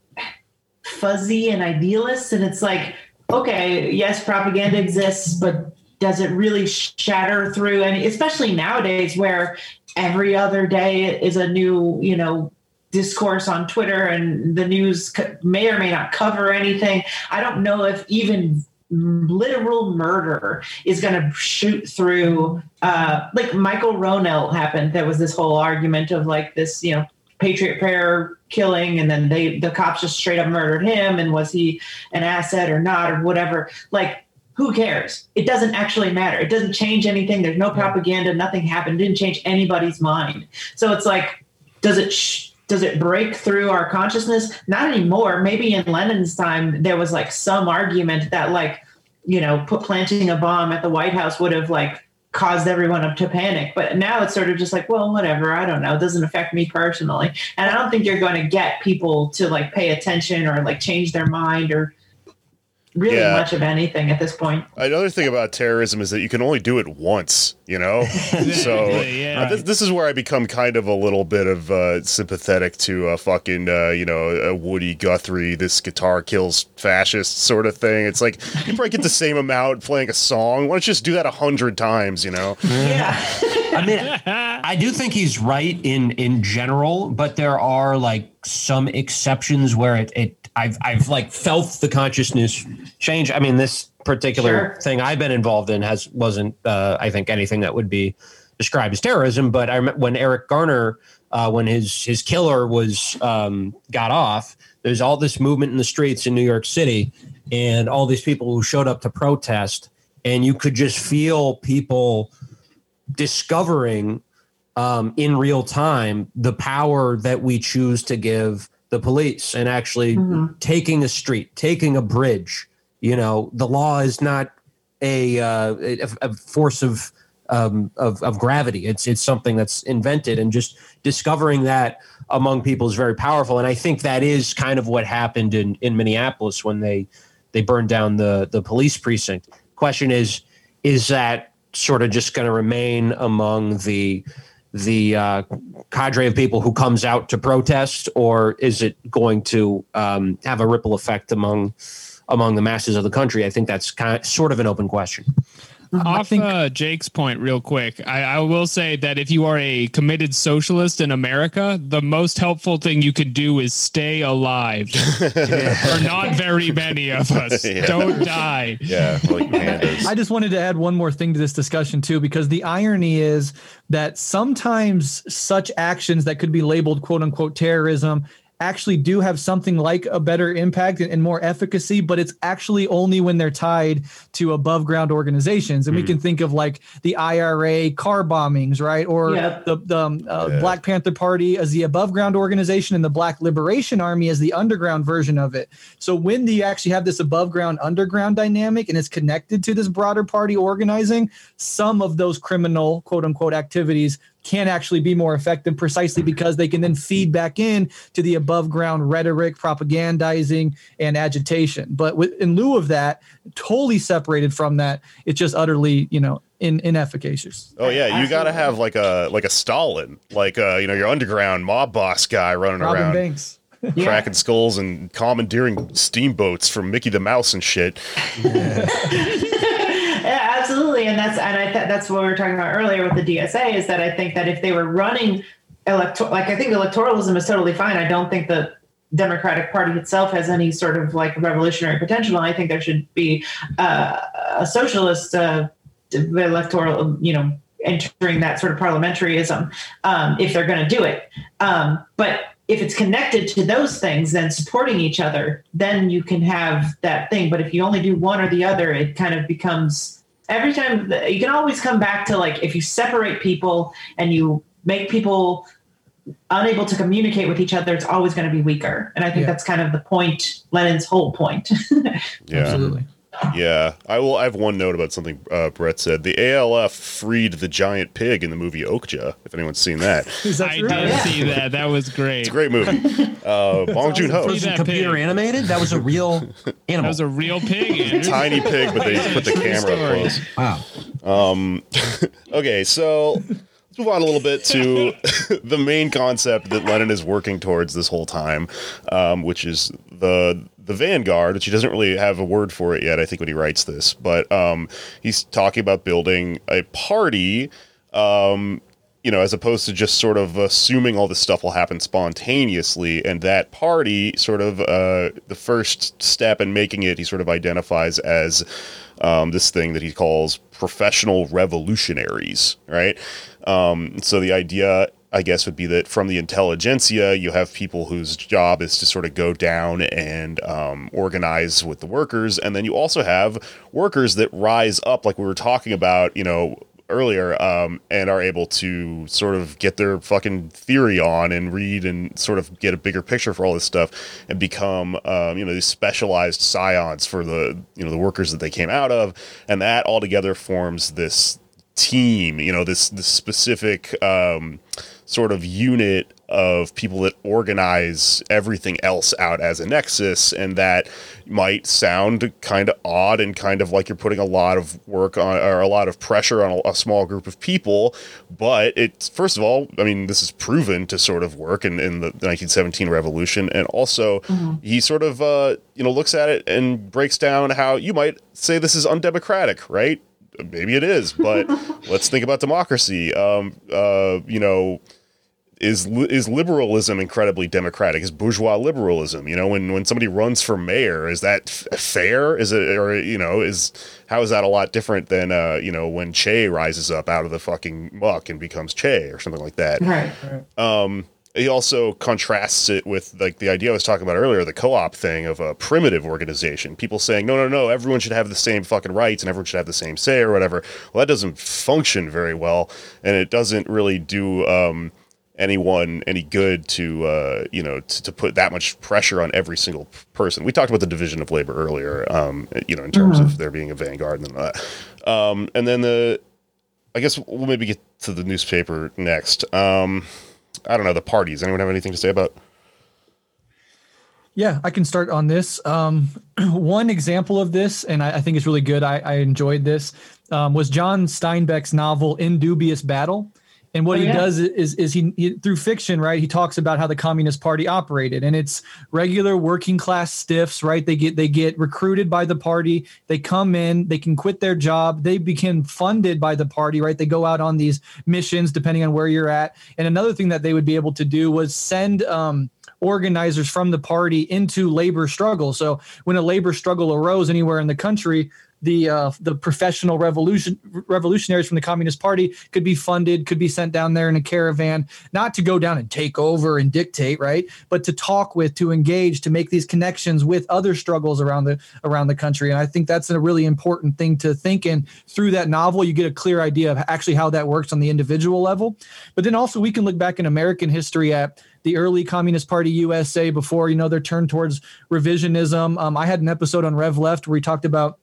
fuzzy and idealist, and it's like, okay, yes, propaganda exists, but does it really shatter through and especially nowadays where every other day is a new you know discourse on twitter and the news may or may not cover anything. I don't know if even literal murder is going to shoot through uh, like michael Brownell happened. There was this whole argument of like this you know patriot prayer killing and then they the cops just straight up murdered him and was he an asset or not or whatever. Like who cares? It doesn't actually matter. It doesn't change anything. There's no propaganda. Nothing happened. It didn't change anybody's mind. So it's like, does it sh- does it break through our consciousness? Not anymore. Maybe in Lenin's time, there was like some argument that like, you know, put planting a bomb at the White House would have like caused everyone up to panic. But now it's sort of just like, well, whatever. I don't know. It doesn't affect me personally. And I don't think you're going to get people to like pay attention or like change their mind or really Yeah. much of anything at this point. Another thing about terrorism is that you can only do it once, you know? so yeah. uh, this, this is where I become kind of a little bit of uh, sympathetic to a fucking, uh, you know, uh, Woody Guthrie, this guitar kills fascists sort of thing. It's like, you probably get the same amount playing a song. Why don't you just do that a hundred times, you know? Yeah. I mean, I do think he's right in in general, but there are like some exceptions where it, it I've I've like felt the consciousness change. I mean, this particular Sure. thing I've been involved in has wasn't uh, I think anything that would be described as terrorism. But I remember when Eric Garner, uh, when his his killer was um, got off, there's all this movement in the streets in New York City, and all these people who showed up to protest, and you could just feel people discovering um, in real time the power that we choose to give the police and actually taking a street, taking a bridge. You know, the law is not a, uh, a, a force of, um, of of gravity. It's it's something that's invented, and just discovering that among people is very powerful. And I think that is kind of what happened in in Minneapolis when they they burned down the the police precinct. Question is, is that sort of just going to remain among the the uh, cadre of people who comes out to protest, or is it going to um, have a ripple effect among among the masses of the country? I think that's kind of sort of an open question. Off uh, Jake's point, real quick, I, I will say that if you are a committed socialist in America, the most helpful thing you could do is stay alive. For not very many of us. Yeah. Don't die. Yeah, like. I just wanted to add one more thing to this discussion too, because the irony is that sometimes such actions that could be labeled "quote unquote" terrorism actually do have something like a better impact and, and more efficacy, but it's actually only when they're tied to above ground organizations. And we can think of like the IRA car bombings, right? Or Yep. the, the um, uh, Yeah. Black Panther Party as the above ground organization and the Black Liberation Army as the underground version of it. So when do you actually have this above ground underground dynamic and it's connected to this broader party organizing, some of those criminal quote unquote activities can actually be more effective precisely because they can then feed back in to the above ground rhetoric, propagandizing, and agitation. But with, in lieu of that, totally separated from that, it's just utterly, you know, in, inefficacious. Oh yeah, you got to have like a like a Stalin, like uh, you know your underground mob boss guy running Robin around, Banks. Yeah. cracking skulls and commandeering steamboats from Mickey the Mouse and shit. Yeah, absolutely, and that's and I th- that's what we were talking about earlier with the DSA is that I think that if they were running electoral, like I think electoralism is totally fine. I don't think the Democratic Party itself has any sort of like revolutionary potential, and I think there should be uh, a socialist uh, electoral, you know, entering that sort of parliamentarism um, if they're going to do it. Um, but if it's connected to those things then supporting each other, then you can have that thing. But if you only do one or the other, it kind of becomes every time you can always come back to like if you separate people and you make people unable to communicate with each other, it's always going to be weaker. And I think Yeah. that's kind of the point, Lenin's whole point. Yeah, Absolutely. Yeah. I will. I have one note about something uh, Breht said. The ALF freed the giant pig in the movie Okja. If anyone's seen that, that I true? did Yeah. see that. That was great. It's a great movie. Uh, Bong Joon Ho, Free that Computer pig. animated? That was a real animal. That animal. was a real pig. Andrew. tiny pig, but they put the True camera up story. close. wow. Okay, so let's move on a little bit to the main concept that Lenin is working towards this whole time, um, which is the the vanguard, which he doesn't really have a word for it yet. I think when he writes this, but um, he's talking about building a party. Um, you know, as opposed to just sort of assuming all this stuff will happen spontaneously, and that party sort of uh, the first step in making it, he sort of identifies as um, this thing that he calls professional revolutionaries, right? Um, so the idea, I guess, would be that from the intelligentsia, you have people whose job is to sort of go down and um, organize with the workers, and then you also have workers that rise up, like we were talking about, you know, earlier, um, and are able to sort of get their fucking theory on and read and sort of get a bigger picture for all this stuff and become, um, you know, these specialized scions for the, you know, the workers that they came out of. And that all together forms this team, you know, this, this specific, um, sort of unit of people that organize everything else out as a nexus and that might sound kind of odd and kind of like you're putting a lot of work on or a lot of pressure on a, a small group of people but it's first of all i mean this is proven to sort of work in, in the 1917 revolution and also mm-hmm. he sort of uh, you know looks at it and breaks down how you might say this is undemocratic right maybe it is but let's think about democracy um, uh, you know is is liberalism incredibly democratic? Is bourgeois liberalism? You know, when when somebody runs for mayor, is that f- fair? Is it or you know is how is that a lot different than uh, you know when Che rises up out of the fucking muck and becomes Che or something like that? Right. Um, he also contrasts it with like the idea I was talking about earlier, the co-op thing of a primitive organization. People saying, no, no, no, everyone should have the same fucking rights and everyone should have the same say or whatever. Well, that doesn't function very well, and it doesn't really do. Um, anyone any good to uh, you know to, to, put that much pressure on every single person. We talked about the division of labor earlier, um, you know, in terms mm-hmm. of there being a vanguard and that. Um, and then the, I guess we'll maybe get to the newspaper next. Um, I don't know the parties. Anyone have anything to say about? Yeah, I can start on this. Um, one example of this, and I, I, think it's really good. I, I enjoyed this. Um, was John Steinbeck's novel "In Dubious Battle." And what oh, he yeah. does is is he, he, through fiction, right? He talks about how the Communist Party operated, and it's regular working class stiffs, right? They get they get recruited by the party, they come in, they can quit their job, they become funded by the party, right? They go out on these missions depending on where you're at. And another thing that they would be able to do was send um, organizers from the party into labor struggle. So when a labor struggle arose anywhere in the country, the uh, the professional revolution revolutionaries from the Communist Party could be funded, could be sent down there in a caravan, not to go down and take over and dictate, right, but to talk with, to engage, to make these connections with other struggles around the around the country. And I think that's a really important thing to think. And through that novel, you get a clear idea of actually how that works on the individual level. But then also we can look back in American history at the early Communist Party USA before you know their turn towards revisionism. Um, I had an episode on Rev Left where we talked about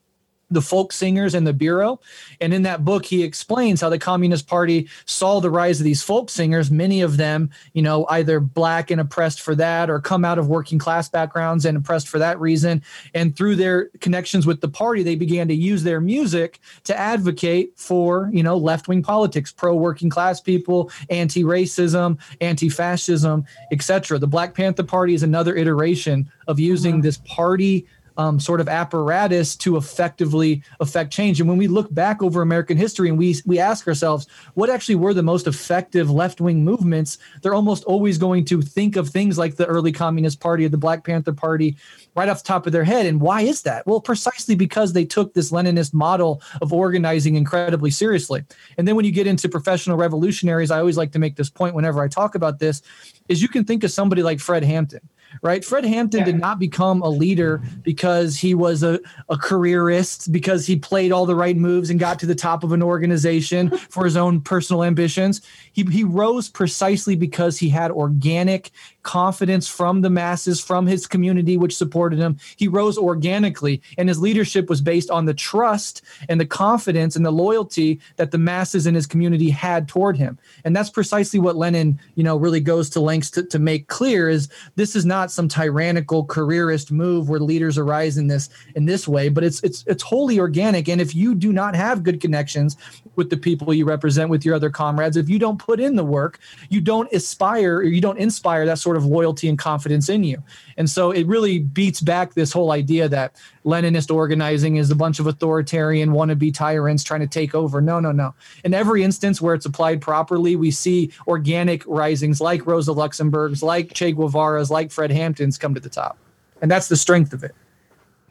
the folk singers and the bureau. And in that book he explains how the communist party saw the rise of these folk singers many of them you know either black and oppressed for that or come out of working class backgrounds and oppressed for that reason. And through their connections with the party they began to use their music to advocate for you know left-wing politics pro working class people anti-racism anti-fascism etc the black panther party is another iteration of using mm-hmm. this party um, sort of apparatus to effectively affect change. And when we look back over American history and we we ask ourselves what actually were the most effective left wing movements, they're almost always going to think of things like the early Communist Party or the Black Panther Party right off the top of their head. And why is that? Well, precisely because they took this Leninist model of organizing incredibly seriously. And then when you get into professional revolutionaries, I always like to make this point whenever I talk about this, is you can think of somebody like Fred Hampton right? Fred Hampton yeah. did not become a leader because he was a, a careerist, because he played all the right moves and got to the top of an organization for his own personal ambitions. He, he rose precisely because he had organic confidence from the masses, from his community, which supported him. He rose organically, and his leadership was based on the trust and the confidence and the loyalty that the masses in his community had toward him. And that's precisely what Lenin, you know, really goes to lengths to, to make clear is this is not some tyrannical careerist move where leaders arise in this in this way, but it's it's it's wholly organic. And if you do not have good connections with the people you represent, with your other comrades, if you don't put in the work, you don't aspire or you don't inspire that sort sort of loyalty and confidence in you. And so it really beats back this whole idea that Leninist organizing is a bunch of authoritarian wannabe tyrants trying to take over. No, no, no. In every instance where it's applied properly, we see organic risings like Rosa Luxemburg's, like Che Guevara's, like Fred Hampton's come to the top. And that's the strength of it.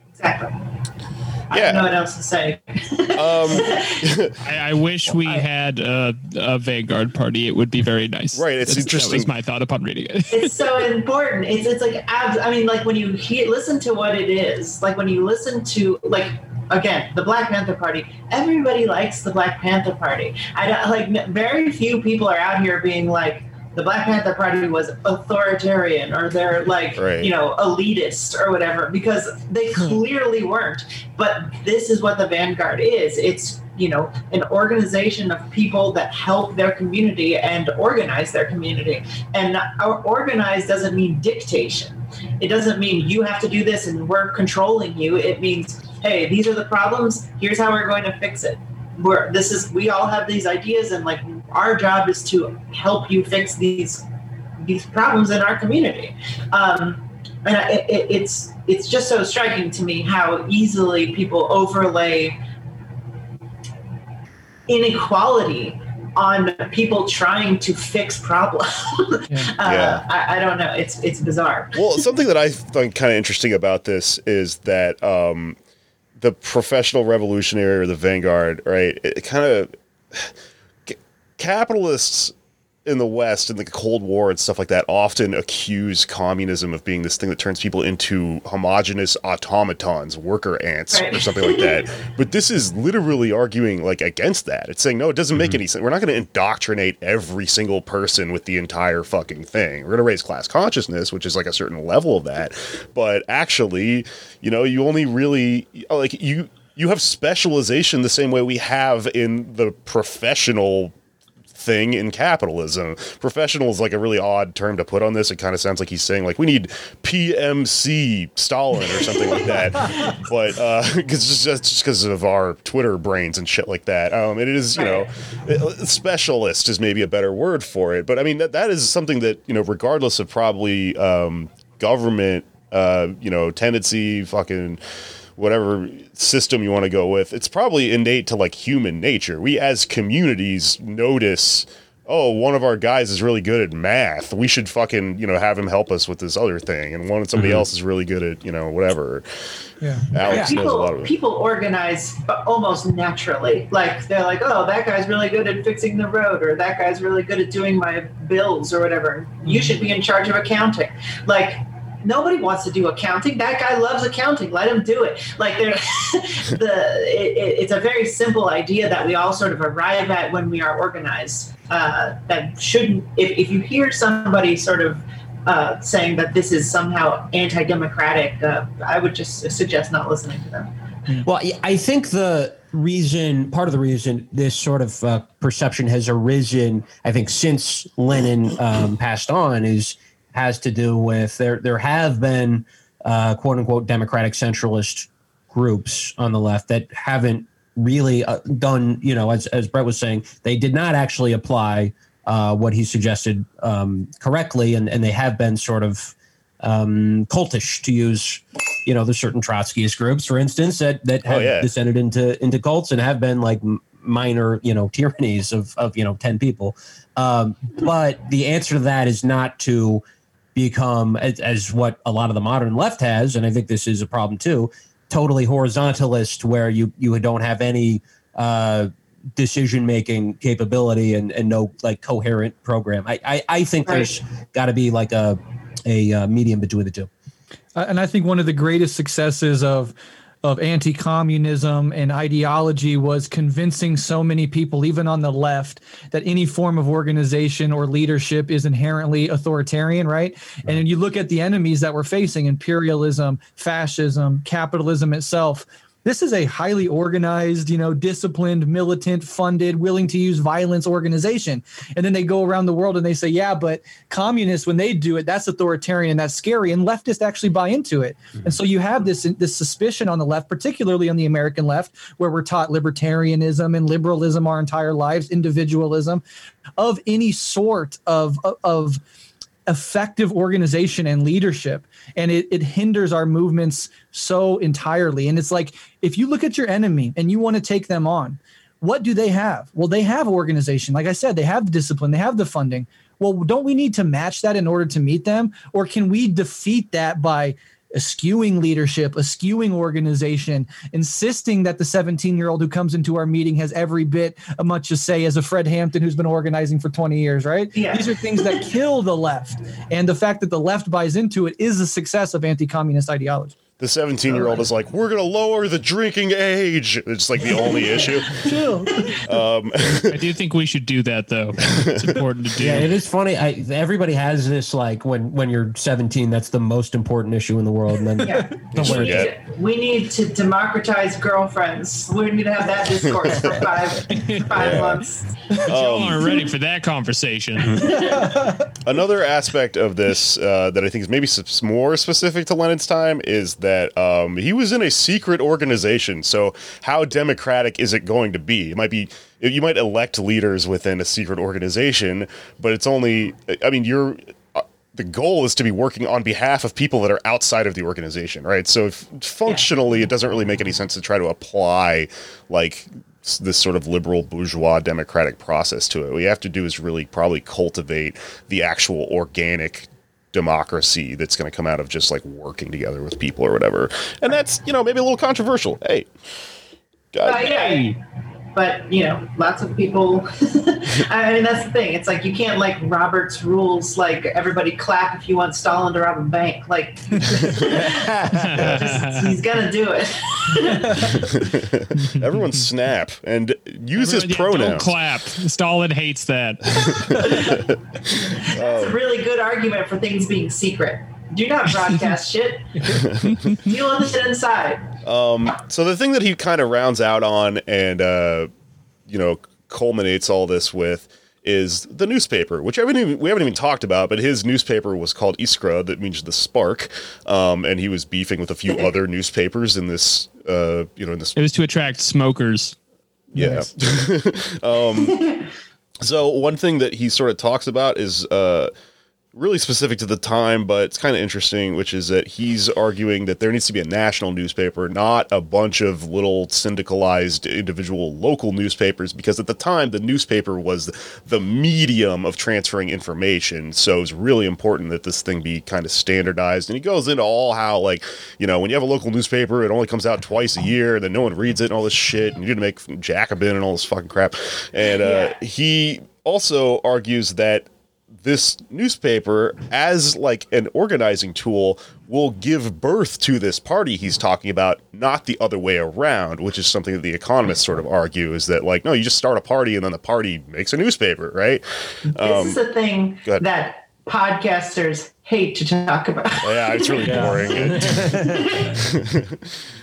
Exactly yeah. I don't know what else to say. um, I, I, wish we had a, a, Vanguard party. It would be very nice. Right. It's That's, interesting. That was my thought upon reading it. it's so important. It's it's like I mean, like when you hear, listen to what it is, like when you listen to like again, the Black Panther Party. Everybody likes the Black Panther Party. I don't like very few people are out here being like the Black Panther Party was authoritarian or they're like Right. you know elitist or whatever because they hmm. clearly weren't. But this is what the Vanguard is. It's you know an organization of people that help their community and organize their community. And our organize doesn't mean dictation. It doesn't mean you have to do this and we're controlling you. It means, hey, these are the problems. Here's how we're going to fix it. We're this is we all have these ideas and like our job is to help you fix these these problems in our community. Um, and it, it, it's it's just so striking to me how easily people overlay inequality on people trying to fix problems. Yeah. uh, Yeah. I, I don't know. It's it's bizarre. well, something that I find kind of interesting about this is that um, the professional revolutionary or the vanguard, right? It, kind of capitalists in the West in the Cold War and stuff like that often accuse communism of being this thing that turns people into homogenous automatons, worker ants, or something like that. But this is literally arguing like against that. It's saying no, it doesn't make mm-hmm. any sense. We're not going to indoctrinate every single person with the entire fucking thing. We're going to raise class consciousness, which is like a certain level of that. But actually, you know, you only really like you you have specialization the same way we have in the professional thing in capitalism. Professional is like a really odd term to put on this. It kind of sounds like he's saying like we need PMC Stalin or something like that. But uh, because just just because of our Twitter brains and shit like that. Um, it is you know uh, specialist is maybe a better word for it. But I mean that that is something that you know regardless of probably um, government uh, you know tendency fucking whatever system you want to go with, it's probably innate to like human nature. We as communities notice, oh, one of our guys is really good at math. We should fucking, you know, have him help us with this other thing. And one somebody mm-hmm. else is really good at, you know, whatever. Yeah. Alex knows a lot of it. people organize uh, almost naturally. Like they're like, oh, that guy's really good at fixing the road, or that guy's really good at doing my bills, or whatever. You should be in charge of accounting. Like nobody wants to do accounting. That guy loves accounting. Let him do it. Like they're the it, it, it's a very simple idea that we all sort of arrive at when we are organized. Uh, that shouldn't. If if you hear somebody sort of uh, saying that this is somehow anti-democratic, uh, I would just suggest not listening to them. Well, I- I think the reason, part of the reason this sort of uh, perception has arisen, I think, since Lenin um, passed on, is has to do with there. There have been uh, quote unquote democratic centralist groups on the left that haven't really uh, done. You know, as as Breht was saying, they did not actually apply uh, what he suggested um, correctly, and and they have been sort of um, cultish, to use, you know, there's certain Trotskyist groups, for instance, that that have Oh, yeah. descended into into cults and have been like minor, you know, tyrannies of of you know ten people. Um, but the answer to that is not to become as, as what a lot of the modern left has, and I think this is a problem too. Totally horizontalist, where you you don't have any uh, decision making capability and, and no like coherent program. I I, I think Right. there's got to be like a a uh, medium between the two. Uh, and I think one of the greatest successes of of anti-communism and ideology was convincing so many people, even on the left, that any form of organization or leadership is inherently authoritarian, right? And then you look at the enemies that we're facing: imperialism, fascism, capitalism itself. This is a highly organized, you know, disciplined, militant, funded, willing to use violence organization. And then they go around the world and they say, yeah, but communists, when they do it, that's authoritarian and that's scary. And leftists actually buy into it. Hmm. And so you have this, this suspicion on the left, particularly on the American left, where we're taught libertarianism and liberalism our entire lives, individualism, of any sort of, of effective organization and leadership and it, it hinders our movements so entirely. And it's like if you look at your enemy and you want to take them on what do they have? Well they have organization. Like i said they have the discipline they have the funding. Well don't we need to match that in order to meet them? Or can we defeat that by eschewing leadership, eschewing organization, insisting that the 17 year old who comes into our meeting has every bit as much to say as a Fred Hampton who's been organizing for 20 years, right? Yeah. These are things that kill the left. And the fact that the left buys into it is a success of anti communist ideology. The 17 year old is like, we're going to lower the drinking age. It's like the only issue. I do think we should do that though. It's important to do. Yeah, it is funny. I, everybody has this like when when you're 17, that's the most important issue in the world, and then Yeah. Don't we, forget. need, we need to democratize girlfriends. We need to have that discourse for five five Yeah. months. Y'all aren't ready for that conversation. Another aspect of this uh, that I think is maybe more specific to Lenin's time is that um, he was in a secret organization. So, how democratic is it going to be? It might be you might elect leaders within a secret organization, but it's only. I mean, you're. uh, The goal is to be working on behalf of people that are outside of the organization, right? So, if, functionally, it doesn't really make any sense to try to apply like this sort of liberal bourgeois democratic process to it. What you have to do is really probably cultivate the actual organic democracy that's going to come out of just like working together with people or whatever. And that's, you know, maybe a little controversial. Hey. God, Uh, yeah. But you know, lots of people. I mean, that's the thing. It's like you can't like Robert's rules. Like everybody clap if you want Stalin to rob a bank. Like just- he's gonna do it. Everyone snap and use his Everyone, yeah, Don't pronouns. clap. Stalin hates that. Oh. That's a really good argument for things being secret. Do not broadcast shit. Deal with it inside. So the thing that he kind of rounds out on and uh, you know culminates all this with is the newspaper, which I haven't even, we haven't even talked about, but his newspaper was called Iskra, that means the spark, um, and he was beefing with a few other newspapers in this, uh, you know, in this It was to attract smokers. yeah. um, so one thing that he sort of talks about is uh, really specific to the time, but it's kind of interesting, which is that he's arguing that there needs to be a national newspaper, not a bunch of little syndicalized individual local newspapers, because at the time the newspaper was the medium of transferring information. So it's really important that this thing be kind of standardized. And he goes into all how, like, you know, when you have a local newspaper, it only comes out twice a year, and then no one reads it and all this shit, and you're gonna make Jacobin and all this fucking crap. And uh, he also argues that this newspaper as like an organizing tool will give birth to this party he's talking about not the other way around which is something that the economists sort of argue is that like no you just start a party and then the party makes a newspaper right? This um, is the thing that podcasters hate to talk about. Oh, yeah it's really boring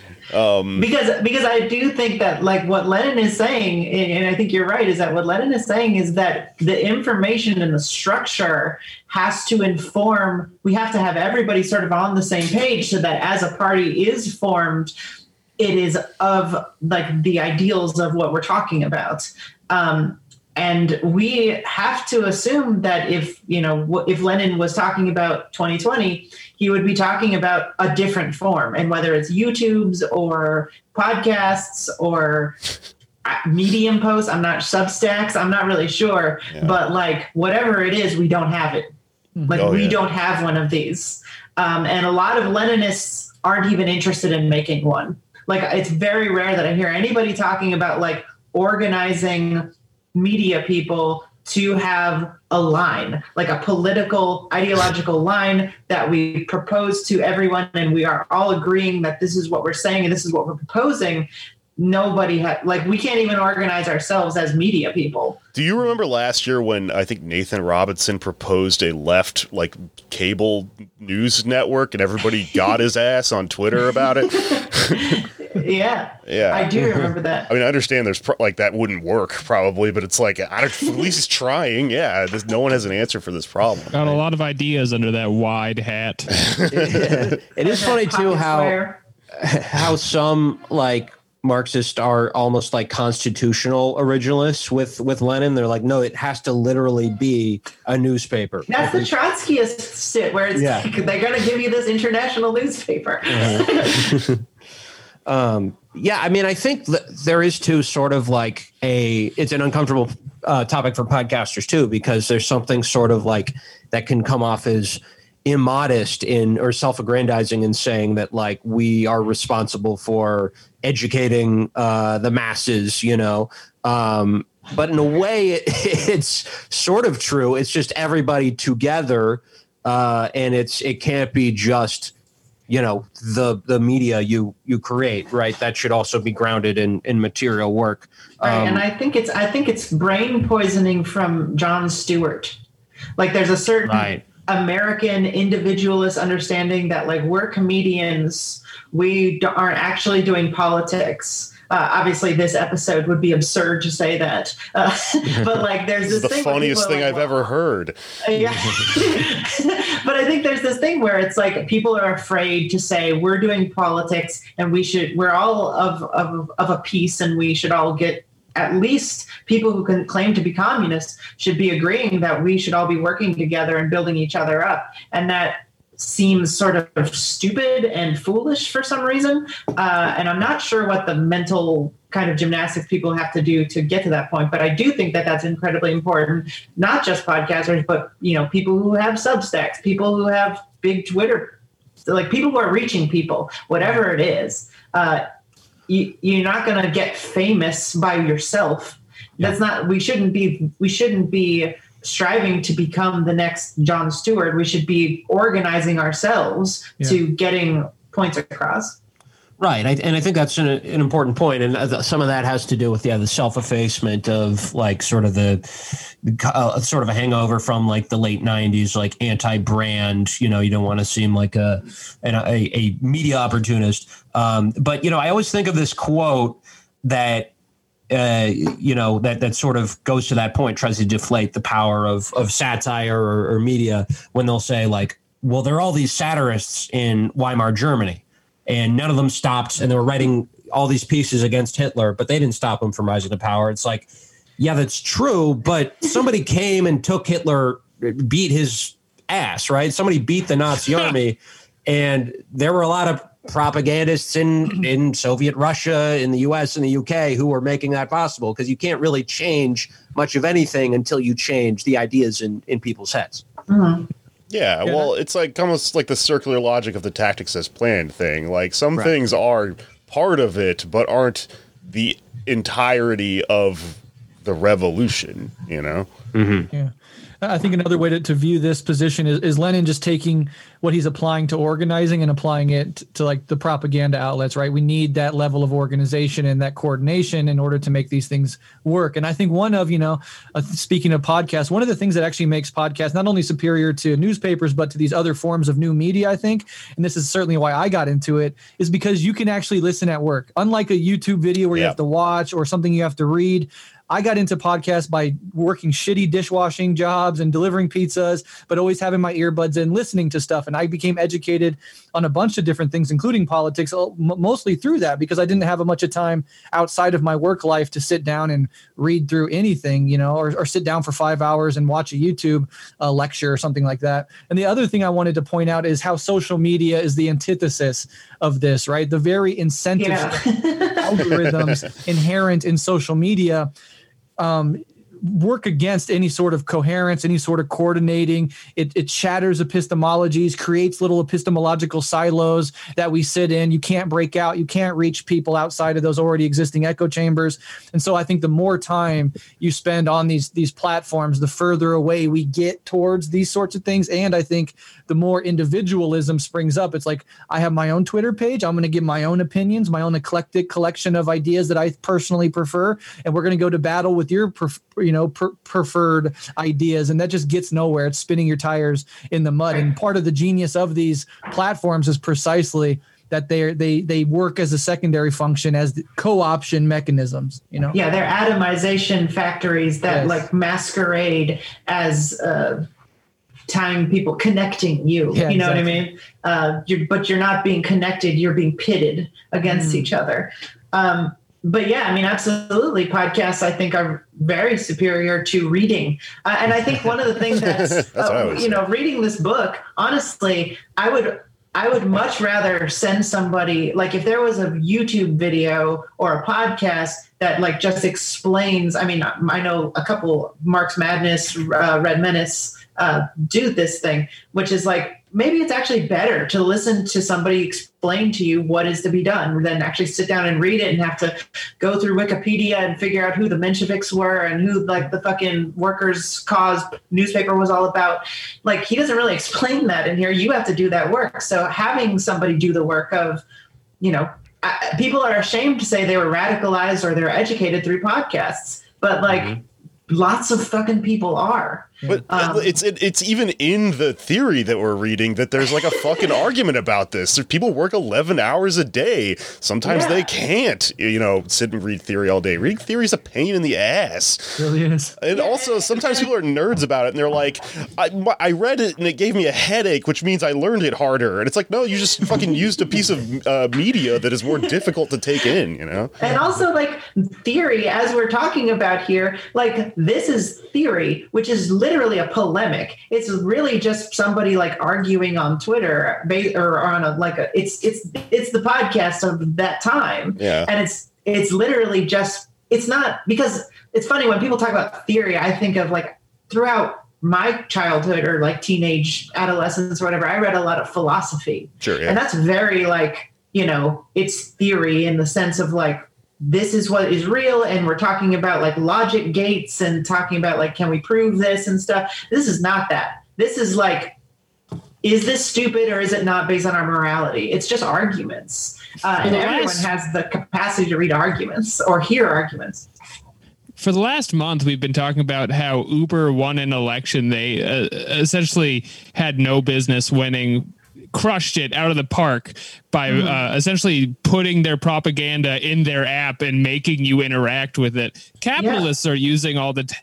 because because I do think that like what Lenin is saying, and I think you're right, is that what Lenin is saying is that the information and the structure has to inform. We have to have everybody sort of on the same page so that as a party is formed, it is of like the ideals of what we're talking about. Um, and we have to assume that if you know if Lenin was talking about 2020, he would be talking about a different form, and whether it's YouTube's or podcasts or uh, Medium posts, I'm not Substacks, I'm not really sure, but like whatever it is, we don't have it. Like Oh, we yeah. don't have one of these, um, and a lot of Leninists aren't even interested in making one. Like it's very rare that I hear anybody talking about like organizing media people to have a line, like a political, ideological line that we propose to everyone, and we are all agreeing that this is what we're saying and this is what we're proposing. Nobody had, like, we can't even organize ourselves as media people. do you remember last year when i think nathan robinson proposed a left like cable news network and everybody got his ass on twitter about it Yeah. Yeah. I do remember that. I mean, I understand there's pro- like that wouldn't work probably, but it's like I don't, at least he's trying. Yeah, there's, no one has an answer for this problem. Got a lot of ideas under that wide hat. It is funny too how square. how some like Marxists are almost like constitutional originalists with with Lenin. They're like, no, it has to literally be a newspaper. That's the Trotskyist shit where it's Yeah. like they're going to give you this international newspaper. yeah, uh-huh. I mean, I think there is too sort of like a it's an uncomfortable uh, topic for podcasters too because there's something sort of like that can come off as immodest in or self-aggrandizing in saying that like we are responsible for educating uh, the masses, you know. Um, but in a way, it, it's sort of true. It's just everybody together, uh, and it's it can't be just you know the the media you you create right? That should also be grounded in in material work. Right um, and i think it's i think it's brain poisoning from jon stewart. Like there's a certain right. american individualist understanding that like we're comedians. We aren't actually doing politics. Uh, obviously, this episode would be absurd to say that, uh, but like, there's this, this the funniest thing like, I've ever heard. Uh, yeah, but I think there's this thing where it's like people are afraid to say we're doing politics and we should we're all of of of a piece and we should all get at least people who can claim to be communists should be agreeing that we should all be working together and building each other up and that seems sort of stupid and foolish for some reason. Uh, and I'm not sure what the mental kind of gymnastics people have to do to get to that point. But I do think that that's incredibly important, not just podcasters, but you know, people who have Substacks, people who have big Twitter, like people who are reaching people, whatever it is. Uh, you, you're not going to get famous by yourself. That's not. We shouldn't be. We shouldn't be striving to become the next Jon Stewart. We should be organizing ourselves yeah. to getting points across. Right, I, and I think that's an, an, important point, and uh, some of that has to do with yeah the self effacement of like sort of the uh, sort of a hangover from like the late '90s, like anti brand. You know, you don't want to seem like a an, a, a media opportunist. Um, but you know, I always think of this quote that uh, you know that that sort of goes to that point, tries to deflate the power of of satire or, or, media when they'll say like, well, there are all these satirists in Weimar Germany, and none of them stopped, and they were writing all these pieces against Hitler, but they didn't stop him from rising to power. It's like, yeah, that's true, but somebody came and took Hitler, beat his ass, right? Somebody beat the Nazi army, and there were a lot of propagandists in in Soviet Russia, in the U.S. and the U.K. who were making that possible because you can't really change much of anything until you change the ideas in in people's heads. Mm-hmm. Yeah, well, it's like almost like the circular logic of the tactics as planned thing. Like some right. things are part of it, but aren't the entirety of the revolution. You know. Mm-hmm. Yeah. I think another way to, to view this position is, is Lenin just taking what he's applying to organizing and applying it to like the propaganda outlets, right? We need that level of organization and that coordination in order to make these things work. And I think one of, you know, uh, speaking of podcasts, one of the things that actually makes podcasts not only superior to newspapers, but to these other forms of new media, I think, and this is certainly why I got into it, is because you can actually listen at work. Unlike a YouTube video where you have to watch or something you have to read, I got into podcasts by working shitty dishwashing jobs and delivering pizzas, but always having my earbuds in, listening to stuff. And I became educated on a bunch of different things, including politics, mostly through that because I didn't have a much of time outside of my work life to sit down and read through anything, you know, or, or sit down for five hours and watch a YouTube uh, lecture or something like that. And the other thing I wanted to point out is how social media is the antithesis of this, right? The very incentive yeah. algorithms inherent in social media um, work against any sort of coherence, any sort of coordinating. It, it shatters epistemologies, creates little epistemological silos that we sit in. You can't break out, you can't reach people outside of those already existing echo chambers. And so I think the more time you spend on these these platforms, the further away we get towards these sorts of things. And I think the more individualism springs up. It's like I have my own Twitter page. I'm going to give my own opinions, my own eclectic collection of ideas that I personally prefer, and we're going to go to battle with your you know preferred ideas and that just gets nowhere it's spinning your tires in the mud and part of the genius of these platforms is precisely that they they they work as a secondary function as co-option mechanisms you know yeah they're atomization factories that yes. like masquerade as uh tying people connecting you yeah, you know exactly. what i mean uh you're, but you're not being connected you're being pitted against mm. each other um but yeah, I mean, absolutely. Podcasts, I think, are very superior to reading. Uh, and I think one of the things that's, that's uh, you know, reading this book, honestly, I would. I would much rather send somebody like if there was a YouTube video or a podcast that like just explains. I mean, I know a couple Marx Madness, uh, Red Menace, uh, do this thing, which is like maybe it's actually better to listen to somebody explain to you what is to be done than actually sit down and read it and have to go through Wikipedia and figure out who the Mensheviks were and who like the fucking workers' cause newspaper was all about. Like he doesn't really explain that in here. You have to do that work. So having somebody do the work of, you know, I, people are ashamed to say they were radicalized or they're educated through podcasts, but like mm-hmm. lots of fucking people are. But um, it's it, it's even in the theory that we're reading that there's like a fucking argument about this. If people work 11 hours a day, sometimes yeah. they can't, you know, sit and read theory all day. Reading theory is a pain in the ass. It really is. And yeah. also, sometimes people are nerds about it, and they're like, I, I read it and it gave me a headache, which means I learned it harder. And it's like, no, you just fucking used a piece of uh, media that is more difficult to take in, you know. And also, like theory, as we're talking about here, like this is theory, which is literally literally a polemic. It's really just somebody like arguing on Twitter or on a like a it's it's it's the podcast of that time. Yeah. And it's it's literally just it's not because it's funny when people talk about theory, I think of like throughout my childhood or like teenage adolescence or whatever, I read a lot of philosophy. Sure. Yeah. And that's very like, you know, it's theory in the sense of like this is what is real and we're talking about like logic gates and talking about like can we prove this and stuff. This is not that. This is like is this stupid or is it not based on our morality? It's just arguments. Uh, and everyone last, has the capacity to read arguments or hear arguments. For the last month we've been talking about how uber won an election. They uh, essentially had no business winning crushed it out of the park by mm-hmm. uh, essentially putting their propaganda in their app and making you interact with it. Capitalists yeah. are using all the t-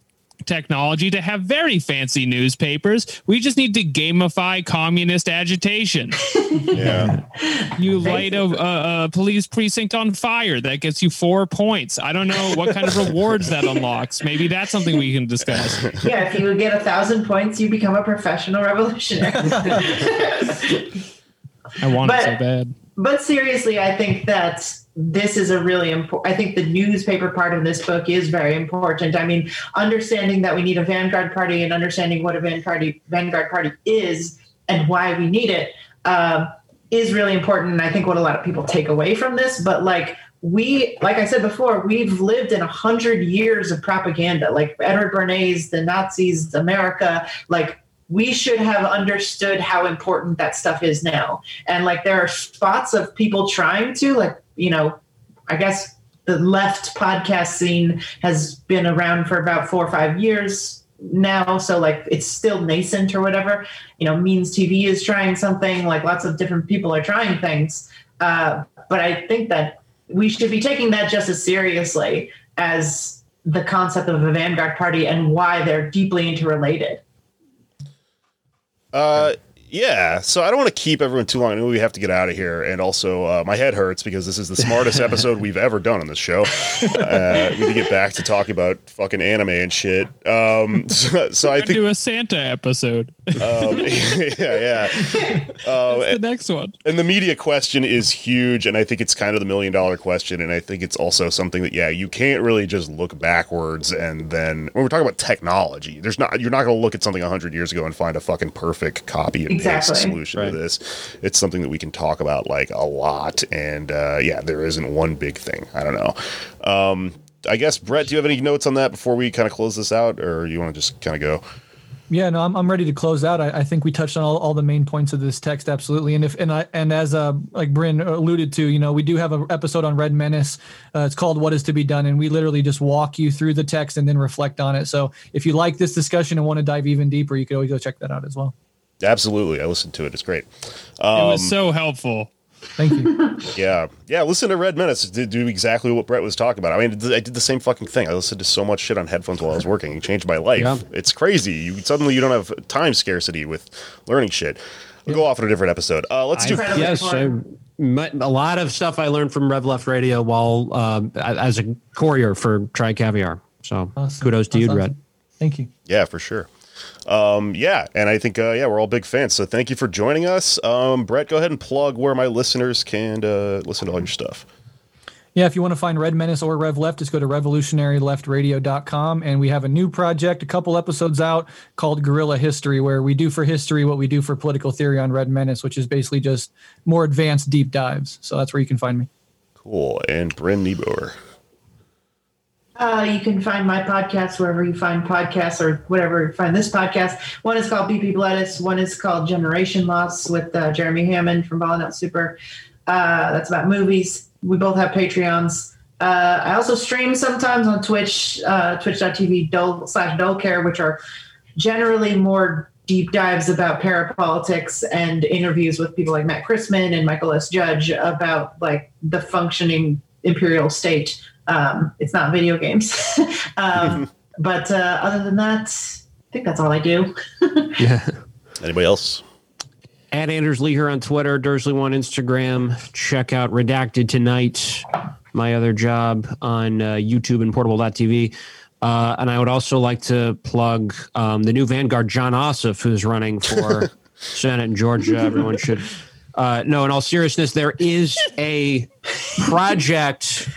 technology to have very fancy newspapers. We just need to gamify communist agitation. yeah. You light a, a, a, police precinct on fire. That gets you four points. I don't know what kind of rewards that unlocks. Maybe that's something we can discuss. Yeah, if you get a thousand points, you become a professional revolutionary. I want but, it so bad. But seriously, I think that this is a really important i think the newspaper part of this book is very important i mean understanding that we need a vanguard party and understanding what a vanguard party, vanguard party is and why we need it uh, is really important and i think what a lot of people take away from this but like we like i said before we've lived in a hundred years of propaganda like edward bernays the nazis america like we should have understood how important that stuff is now. And like there are spots of people trying to, like, you know, I guess the left podcast scene has been around for about four or five years now. So like it's still nascent or whatever. You know, Means TV is trying something, like lots of different people are trying things. Uh, but I think that we should be taking that just as seriously as the concept of a vanguard party and why they're deeply interrelated. Uh, yeah, so I don't want to keep everyone too long. I know we have to get out of here, and also uh, my head hurts because this is the smartest episode we've ever done on this show. Uh, we need to get back to talking about fucking anime and shit. Um, so, so I think do a Santa episode. Um, yeah, yeah. Uh, the next one. And the media question is huge, and I think it's kind of the million dollar question, and I think it's also something that yeah, you can't really just look backwards and then when we're talking about technology, there's not you're not going to look at something hundred years ago and find a fucking perfect copy and exactly. paste solution right. to this. It's something that we can talk about like a lot, and uh, yeah, there isn't one big thing. I don't know. Um, I guess Breht, do you have any notes on that before we kind of close this out, or you want to just kind of go? Yeah, no, I'm, I'm ready to close out. I, I think we touched on all, all the main points of this text, absolutely. And if and I and as uh like Bryn alluded to, you know, we do have an episode on Red Menace. Uh, it's called "What Is to Be Done," and we literally just walk you through the text and then reflect on it. So if you like this discussion and want to dive even deeper, you could always go check that out as well. Absolutely, I listened to it. It's great. Um, it was um, so helpful. Thank you. yeah, yeah. Listen to Red Menace to do exactly what Breht was talking about. I mean, I did the same fucking thing. I listened to so much shit on headphones while I was working. It changed my life. Yeah. It's crazy. You suddenly you don't have time scarcity with learning shit. We'll yeah. go off on a different episode. Uh, let's do. Yes, I, my, a lot of stuff I learned from Rev Left Radio while um, as a courier for Tri Caviar. So awesome. kudos to That's you, awesome. Breht. Thank you. Yeah, for sure um, yeah, and I think uh, yeah, we're all big fans. So thank you for joining us, um, Breht. Go ahead and plug where my listeners can uh, listen to all your stuff. Yeah, if you want to find Red Menace or Rev Left, just go to revolutionaryleftradio.com. And we have a new project, a couple episodes out called Guerrilla History, where we do for history what we do for political theory on Red Menace, which is basically just more advanced deep dives. So that's where you can find me. Cool. And Bryn Nieboer. Uh, you can find my podcast wherever you find podcasts or whatever you find this podcast. One is called Beep Beep Lettuce. One is called Generation Loss with uh, Jeremy Hammond from Ballin' Out Super. Uh, that's about movies we both have Patreons. Uh, I also stream sometimes on Twitch, uh, twitch.tv dole slash care, which are generally more deep dives about parapolitics and interviews with people like Matt Christman and Michael S. Judge about like the functioning imperial state. Um, it's not video games. um, but uh, other than that, I think that's all I do. yeah. Anybody else? At Anders Lee here on Twitter, Dursley on Instagram. Check out Redacted Tonight, my other job on uh, YouTube and portable.tv. Uh, and I would also like to plug um, the new Vanguard, Jon Ossoff, who's running for Senate in Georgia. Everyone should. Uh, no, in all seriousness, there is a project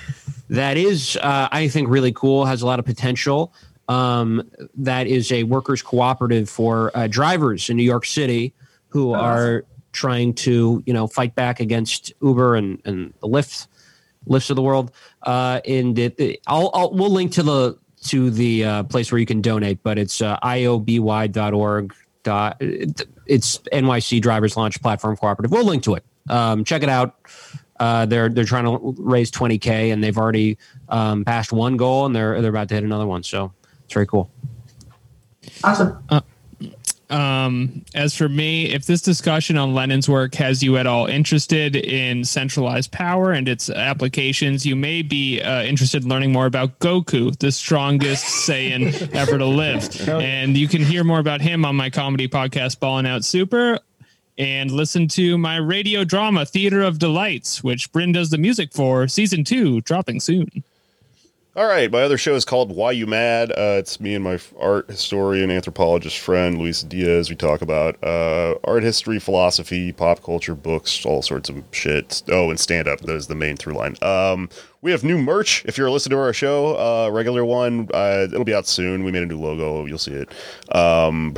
that is, uh, I think, really cool, has a lot of potential. Um, that is a workers' cooperative for uh, drivers in New York City who oh, are trying to you know fight back against Uber and and the Lyft Lyfts of the world. Uh, and it, it, I'll, I'll we'll link to the to the uh, place where you can donate, but it's uh, ioby.org. Dot, it's NYC Drivers Launch Platform Cooperative. We'll link to it. Um, check it out. Uh, they're they're trying to raise 20k, and they've already um, passed one goal, and they're they're about to hit another one. So it's very cool. Awesome. Uh, um, as for me, if this discussion on Lenin's work has you at all interested in centralized power and its applications, you may be uh, interested in learning more about Goku, the strongest Saiyan ever to live. And you can hear more about him on my comedy podcast, Ballin' Out Super, and listen to my radio drama, Theater of Delights, which Bryn does the music for, season two, dropping soon. All right, my other show is called Why You Mad. Uh, it's me and my art historian, anthropologist friend Luis Diaz. We talk about uh, art history, philosophy, pop culture, books, all sorts of shit. Oh, and stand up. That is the main through line. Um, we have new merch. If you're listening to our show, uh, regular one, uh, it'll be out soon. We made a new logo. You'll see it. Um,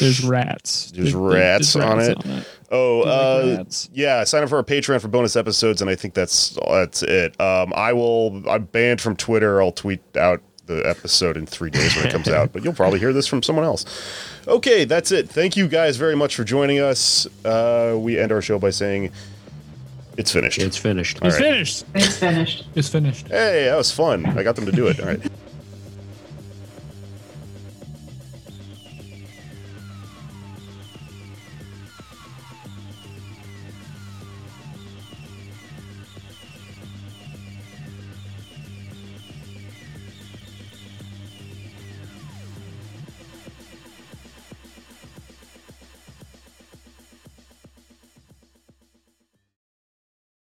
there's rats. There's, there's rats, there's on, rats it. on, it. Oh, uh, yeah. Sign up for our Patreon for bonus episodes, and I think that's that's it. Um, I will. I'm banned from Twitter. I'll tweet out the episode in three days when it comes out, but you'll probably hear this from someone else. Okay, that's it. Thank you guys very much for joining us. Uh, we end our show by saying it's finished. It's finished. All it's right. finished. It's finished. It's finished. Hey, that was fun. I got them to do it. All right.